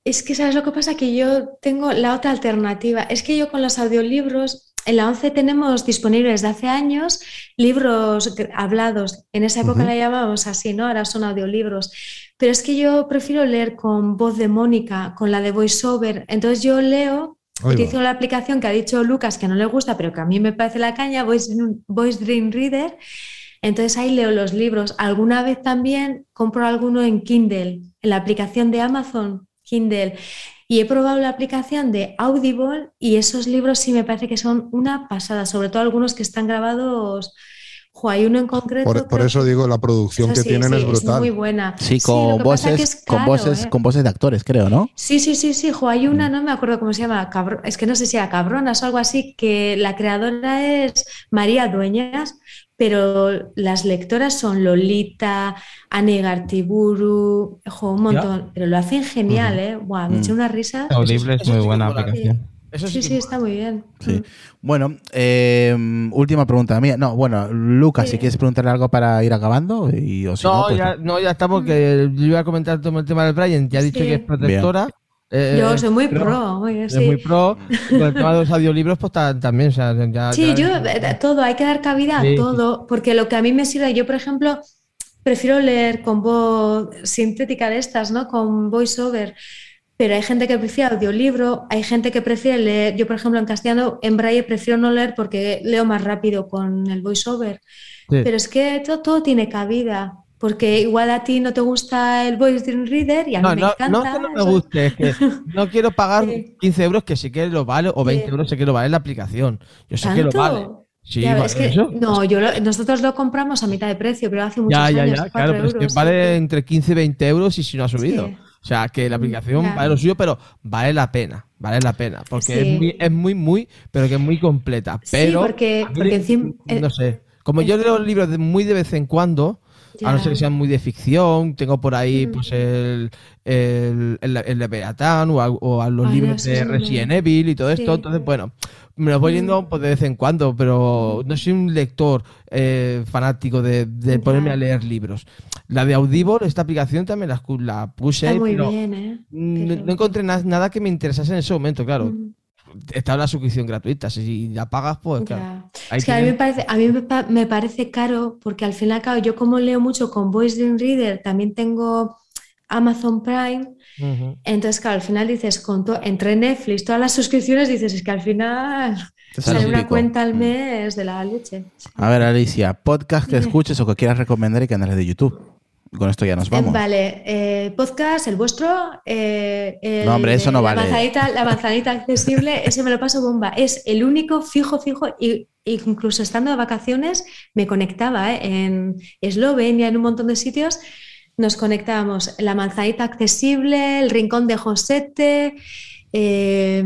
Es que, ¿sabes lo que pasa? Que yo tengo la otra alternativa. Es que yo con los audiolibros, en la 11 tenemos disponibles de hace años libros hablados. En esa época la llamábamos así, ¿no? Ahora son audiolibros. Pero es que yo prefiero leer con voz de Mónica, con la de VoiceOver. Entonces yo leo, va. utilizo la aplicación que ha dicho Lucas que no le gusta, pero que a mí me parece la caña, Voice, Voice Dream Reader. Entonces ahí leo los libros. Alguna vez también compro alguno en Kindle, en la aplicación de Amazon, Kindle. Y he probado la aplicación de Audible y esos libros sí me parece que son una pasada, sobre todo algunos que están grabados. Jo, hay uno en concreto. Por, eso digo, la producción que sí, tienen sí, es brutal. muy buena. Sí, con voces, es con voces, ¿eh? con voces de actores, creo, ¿no? Sí, sí, sí, sí, jo, hay una, no me acuerdo cómo se llama, cabro- es que no sé si era Cabronas o algo así, que la creadora es María Dueñas, pero las lectoras son Lolita, Anne Gartiburu, jo, un montón, pero lo hacen genial, ¿eh? Buah, me Mm. eché una risa. Audible es muy buena aplicación. Eso Sí, sí, sí, está muy bien. Sí. Mm. Bueno, eh, última pregunta mía. No, bueno, Lucas, Sí. si quieres preguntarle algo para ir acabando, y, o si no, No, pues ya, no, ya está, porque yo iba a comentar todo el tema del Brian. Ya ha dicho Sí. que es protectora. Eh, Yo soy muy pro, muy, Es sí. muy pro. Con el tema de los audiolibros, pues ta- también. O sea, ya, Sí, ya- yo, eh, todo, hay que dar cabida Sí, a sí. todo, porque lo que a mí me sirve, yo por ejemplo, prefiero leer con voz sintética de estas, ¿no? Con voiceover, pero hay gente que prefiere audiolibro, hay gente que prefiere leer, yo por ejemplo en castellano, en braille prefiero no leer porque leo más rápido con el voiceover, Sí. pero es que todo, todo tiene cabida. Porque igual a ti no te gusta el Voice Reader y a mí No, me no, encanta. no que no me guste, es que no quiero pagar Sí. 15 euros que sí que lo vale, o 20 Sí. euros sé que lo vale la aplicación. Yo sé que lo vale. Sí, Ya, va- es que, eso. no, yo lo- nosotros lo compramos a mitad de precio, pero hace muchos Ya, ya, años, ya, cuatro claro, pero es que sí. vale entre 15 y 20 euros y si no ha subido. O sea, que la aplicación Ya. vale lo suyo, pero vale la pena, vale la pena, porque Sí. es, muy, es muy, muy, pero que es muy completa. Sí, Pero, porque- a mí, porque encima- eh, no sé, como yo leo libros de- muy de vez en cuando, a no ser que sean muy de ficción, tengo por ahí Mm. pues el, el, el, el de Beatán o, a, o a los Ay, libros no, de Resident. Evil y todo esto, Sí. entonces bueno, me los voy leyendo pues, de vez en cuando, pero no soy un lector eh, fanático de, de ponerme a leer libros. La de Audible, esta aplicación también la, la puse, Está muy pero bien, ¿eh? no, encontré na- nada que me interesase en ese momento, claro. Mm, Está la suscripción gratuita, si la pagas, pues claro. ya. Ahí Es que a mí me parece, a mí me, pa- me parece caro porque al fin y al cabo yo como leo mucho con Voice Dream Reader, también tengo Amazon Prime, entonces claro, al final dices, con to- entre Netflix, todas las suscripciones, dices, es que al final Te sale sale un una cuenta al Mm. mes de la leche. A ver, Alicia, podcast que escuches o que quieras recomendar y canales de YouTube. Con esto ya nos vamos. Vale, eh, podcast, el vuestro. eh, el No, hombre, eso no la vale. Manzanita, la manzanita accesible, ese me lo paso bomba. Es el único fijo, fijo, y incluso estando de vacaciones, me conectaba ¿eh? en Eslovenia, en un montón de sitios. Nos conectábamos la manzanita accesible, el rincón de Josete. eh,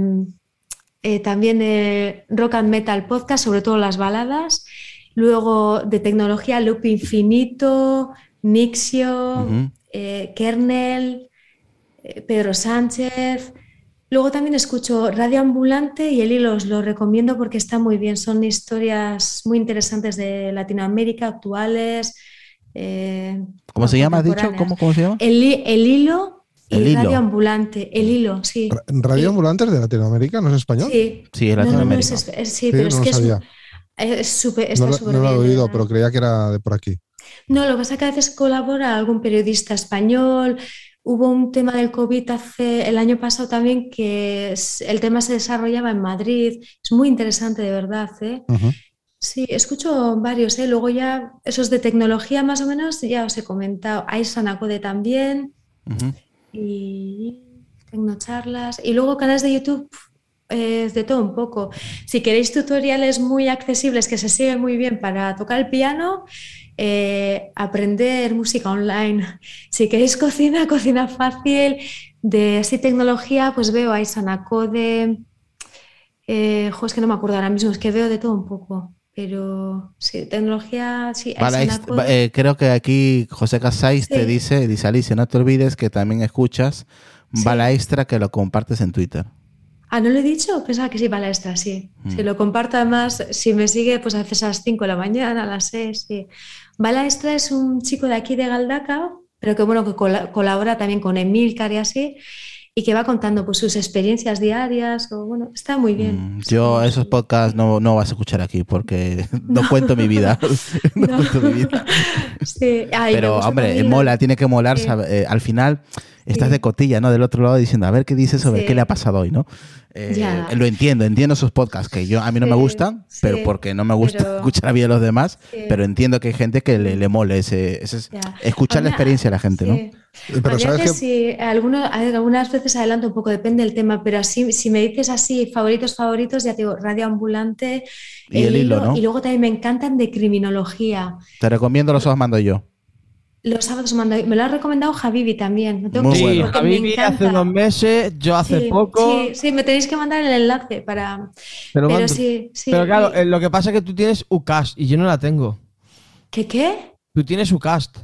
también Rock and Metal Podcast, sobre todo las baladas. Luego de tecnología, Loop Infinito, Nixio, eh, Kernel, eh, Pedro Sánchez. Luego también escucho Radio Ambulante y El Hilo, os lo recomiendo porque está muy bien. Son historias muy interesantes de Latinoamérica, actuales. eh, ¿Cómo se llama? ¿Has dicho? contemporáneas. ¿Cómo, cómo se llama? El, hi- el Hilo y El Hilo. Radio Ambulante. El Hilo, sí. Ra- ¿Radio Y- Ambulantes de Latinoamérica no es español? Sí. Sí, es No, no, no, Latinoamérica. es- es- sí, Sí, pero no es lo que es, sabía. es súper- No, está lo- súper no lo he oído, pero creía que era de por aquí. No, lo que pasa es que a veces colabora algún periodista español. Hubo un tema del COVID hace el año pasado también que el tema se desarrollaba en Madrid. Es muy interesante, de verdad, ¿eh? Sí, escucho varios, ¿eh? Luego ya esos de tecnología más o menos ya os he comentado. Hay Sanacode también y tecnocharlas. Y luego canales de YouTube eh, de todo un poco. Si queréis tutoriales muy accesibles que se siguen muy bien para tocar el piano, eh, aprender música online. Si queréis cocina, cocina fácil, de así tecnología, pues veo a Isanacode. Eh, jo, es que no me acuerdo ahora mismo, es que veo de todo un poco. Pero sí, tecnología, sí, Vale, eh, creo que aquí José Casais te dice, dice Alicia, no te olvides que también escuchas Sí. Bala Extra que lo compartes en Twitter. Ah, ¿no lo he dicho? Pensaba que sí, para extra, sí. Mm. Si lo comparto además, si me sigue, pues a veces a las 5 de la mañana, a las 6, sí. Bala Extra es un chico de aquí de Galdacao, pero que bueno, que cola- colabora también con Emilcar y así, y que va contando pues sus experiencias diarias, o bueno, está muy bien. Mm, Yo esos podcasts no, no vas a escuchar aquí porque no, cuento mi vida. no, No. cuento mi vida. Sí. Ay, me Pero hombre, mola, tiene que molar. Sí. sabe- eh, al final estás Sí. de cotilla, ¿no? Del otro lado diciendo, a ver qué dice sobre Sí. qué le ha pasado hoy, ¿no? Eh. Lo entiendo, entiendo esos podcasts que yo a mí no me gustan, sí, pero porque no me gusta pero- escuchar a vida a los demás, Sí. pero entiendo que hay gente que le, le mole ese, escuchar la experiencia de la gente, ¿no? sí. Pero sabes que que si alguno- algunas veces adelanto un poco, depende del tema, pero así, si me dices así, favoritos, favoritos, ya te digo, Radio Ambulante, Y el hilo, ¿no? y luego también me encantan de criminología. Te recomiendo los ojos mando yo. Los sábados mando, me lo ha recomendado Javivi también. no tengo Muy que Sí, bueno. porque me Javi hace unos meses, yo hace Sí, poco. Sí, sí, me tenéis que mandar el enlace para. Pero mando. sí, sí. Pero claro, y- eh, lo que pasa es que tú tienes UCAST y yo no la tengo. ¿Qué qué? Tú tienes UCAST.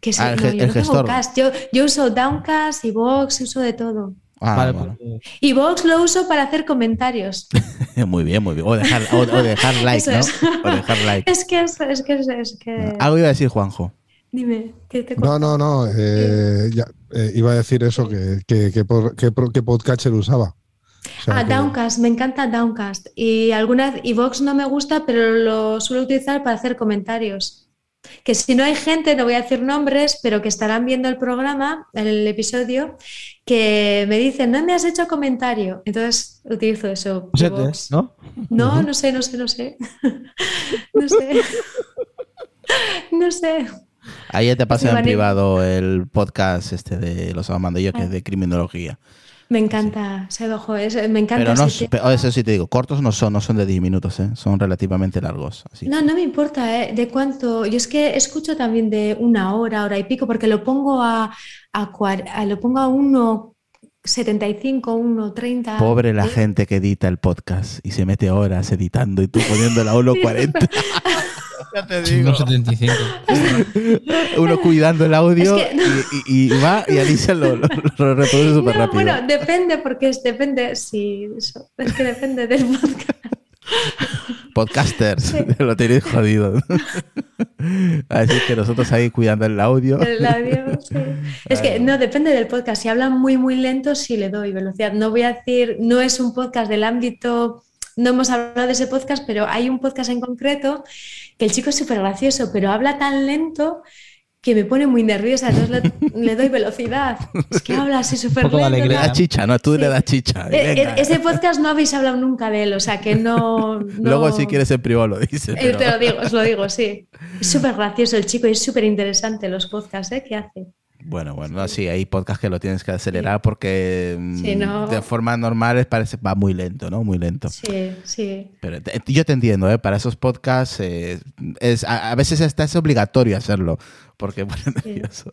Que sí, Ah, el no, yo el no tengo gestor. Cast. Yo, yo uso Downcast y Vox, uso de todo. Ah, vale, bueno. pues, Y Vox lo uso para hacer comentarios. Muy bien, muy bien. O dejar, o, o dejar like, Eso ¿no? es. O dejar like. Es que es, es que es, es que. Algo iba a decir Juanjo. Dime, ¿qué te No, no, no. eh, ya, eh, iba a decir eso, que, que, que, por- que, que podcatcher usaba. O sea, Ah, que- Downcast, me encanta Downcast. Y alguna y Vox no me gusta, pero lo suelo utilizar para hacer comentarios. Que si no hay gente, no voy a decir nombres, pero que estarán viendo el programa, el episodio, que me dicen, no me has hecho comentario. Entonces utilizo eso. Sete, Vox. ¿no? No, no sé, no sé, no sé. no sé. no sé. Ahí ya te paso Sí, en privado el podcast este de los mando yo, que es de criminología. Me encanta, se ojo, es- me encanta. Pero no, ese tema. eso sí te digo, cortos no son, no son de 10 minutos, ¿eh? son relativamente largos. Así. No, no me importa, ¿eh? De cuánto. Yo es que escucho también de una hora, hora y pico, porque lo pongo a, a, a- lo pongo a 1.75, 1.30. Pobre la ¿eh? gente que edita el podcast y se mete horas editando y tú poniéndola a 1.40. ya te digo. 1.75. Uno cuidando el audio Es que- y, y- y va y Alicia lo, lo- lo reproduce súper No, rápido. bueno, depende, porque es, depende, sí, eso, es que depende del podcast. Podcasters, lo tenéis jodido. Así que nosotros ahí cuidando el audio. El audio, sí. Es que no, depende del podcast. Si hablan muy, muy lento, sí le doy velocidad. No voy a decir, no es un podcast del ámbito, no hemos hablado de ese podcast, pero hay un podcast en concreto que el chico es súper gracioso, pero habla tan lento que me pone muy nerviosa, entonces le, le doy velocidad. Es que habla así súper lento. Le da chicha, ¿no? Tú Sí. le das chicha. Venga. eh, Ese podcast no habéis hablado nunca de él, o sea que no. no- Luego si quieres en privado lo dices. Eh, pero- Te lo digo, os lo digo, sí. Es súper gracioso el chico y es súper interesante los podcasts ¿eh? que hace. Bueno, bueno, no, sí, hay podcasts que lo tienes que acelerar porque mm, Sí, no. de forma normal parece va muy lento, ¿no? Muy lento. Sí, sí. Pero te- yo te entiendo, ¿eh? Para esos podcasts eh, es, a, a veces hasta es obligatorio hacerlo porque pone nervioso.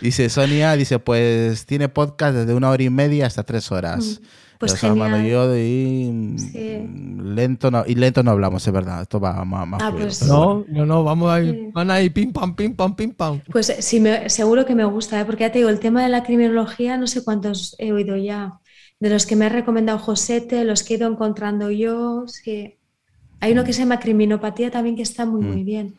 Dice Sonia, dice, pues tiene podcast desde una hora y media hasta tres horas. Pues esa genial. yo y Sí. lento no, y lento no hablamos, es verdad. Esto va más, más Ah, fluido, pues-. No, no, no, vamos a Sí. ir, van ahí pim pam, pim pam, pim pam. Pues eh, sí, me- seguro que me gusta, ¿eh? porque ya te digo, el tema de la criminología, no sé cuántos he oído ya. De los que me ha recomendado Josete, los que he ido encontrando yo, sí. Hay uno que se llama criminopatía también que está muy, Mm. muy bien.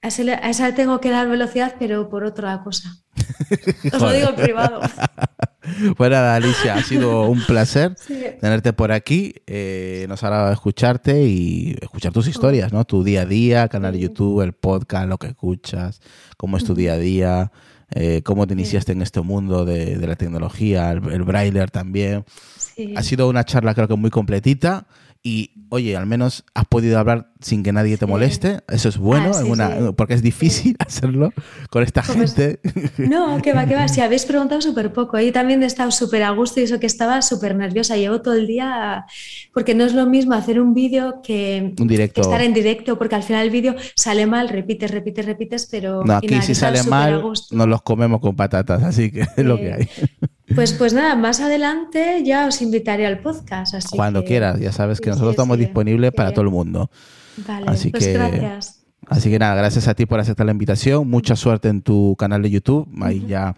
A ese, le- a esa le tengo que dar velocidad, pero por otra cosa. Os lo digo en privado. Nada, Alicia, ha sido un placer Sí. tenerte por aquí. Eh, nos ha agradado escucharte y escuchar tus historias, ¿no? Tu día a día, canal de. YouTube, el podcast, lo que escuchas, cómo es tu día a día, eh, cómo te iniciaste en este mundo de, de la tecnología, el, el brailer también. Sí. Ha sido una charla creo que muy completita y, oye, al menos has podido hablar sin que nadie te moleste. Eso es bueno, Ah, sí, sí. porque es difícil hacerlo con esta gente. No, que va, que va. Si habéis preguntado súper poco. Ahí también he estado súper a gusto y eso que estaba súper nerviosa. Llevo todo el día, porque no es lo mismo hacer un vídeo que Un directo. estar en directo, porque al final el vídeo sale mal, repites, repites, repites, pero No, aquí nada, si sale mal, nos los comemos con patatas, así que es lo que hay. Pues, pues nada, más adelante ya os invitaré al podcast. Así Cuando que- quieras, ya sabes que Sí, nosotros sí, estamos sí. disponibles para todo el mundo. Vale, Así pues que- gracias. Así que nada, gracias a ti por aceptar la invitación. Mucha suerte en tu canal de YouTube. Ahí ya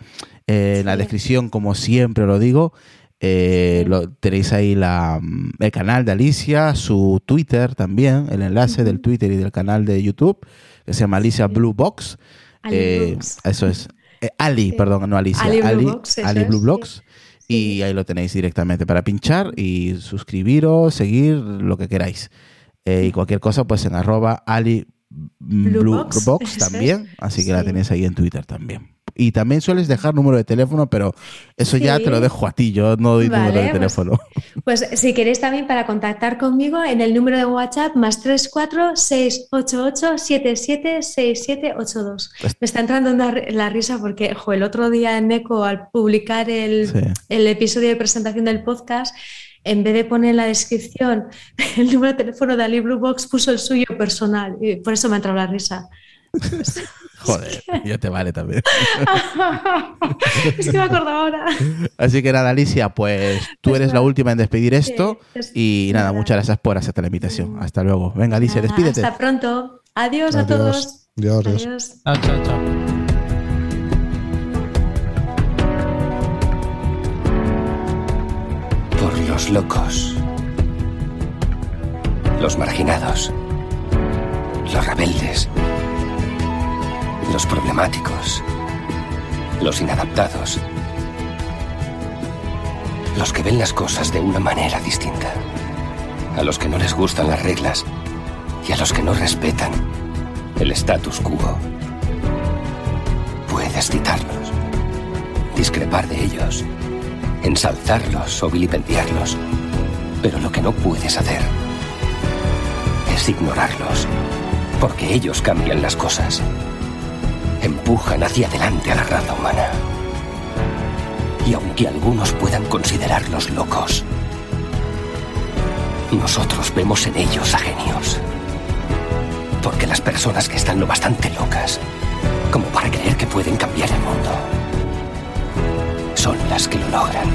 eh, en la descripción, como siempre lo digo, eh, lo, tenéis ahí la, mm, el canal de Alicia, su Twitter también, el enlace del Twitter y del canal de YouTube, que se llama Alicia. Blue Box. Eh, eso es. Eh, Ali, Sí. perdón, no Alicia. Ali Blue Ali, Box, Ali sí. Y ahí lo tenéis directamente para pinchar y suscribiros, seguir, lo que queráis. Eh, y cualquier cosa, pues en arroba Ali Blue, Blue Box, también. Así que la tenéis ahí en Twitter también. Y también sueles dejar número de teléfono, pero eso ya te lo dejo a ti. Yo no doy número Vale, de pues- teléfono. Pues si queréis también para contactar conmigo en el número de WhatsApp más 34 688 776782. Pues- Me está entrando una la risa porque jo, el otro día en Eco al publicar el, Sí. el episodio de presentación del podcast, en vez de poner en la descripción el número de teléfono de Ali Blue Box, puso el suyo personal y por eso me ha entrado la risa. Joder, ya te vale también. es que me acuerdo ahora. Así que nada, Alicia, pues tú Pues eres la última en despedir esto. Sí, es- Y nada, muchas gracias por aceptar la invitación. Hasta luego. Venga, Alicia, despídete. Hasta pronto. Adiós a todos. Adiós, adiós. Adiós. Chao, chao, chao. Por los locos. Los marginados. Los rebeldes. Los problemáticos. Los inadaptados. Los que ven las cosas de una manera distinta. A los que no les gustan las reglas. Y a los que no respetan el status quo. Puedes citarlos. Discrepar de ellos ensalzarlos o vilipendiarlos. Pero lo que no puedes hacer es ignorarlos, porque ellos cambian las cosas. Empujan hacia adelante a la raza humana. Y aunque algunos puedan considerarlos locos, nosotros vemos en ellos a genios. Porque las personas que están lo bastante locas como para creer que pueden cambiar el mundo son las que lo logran.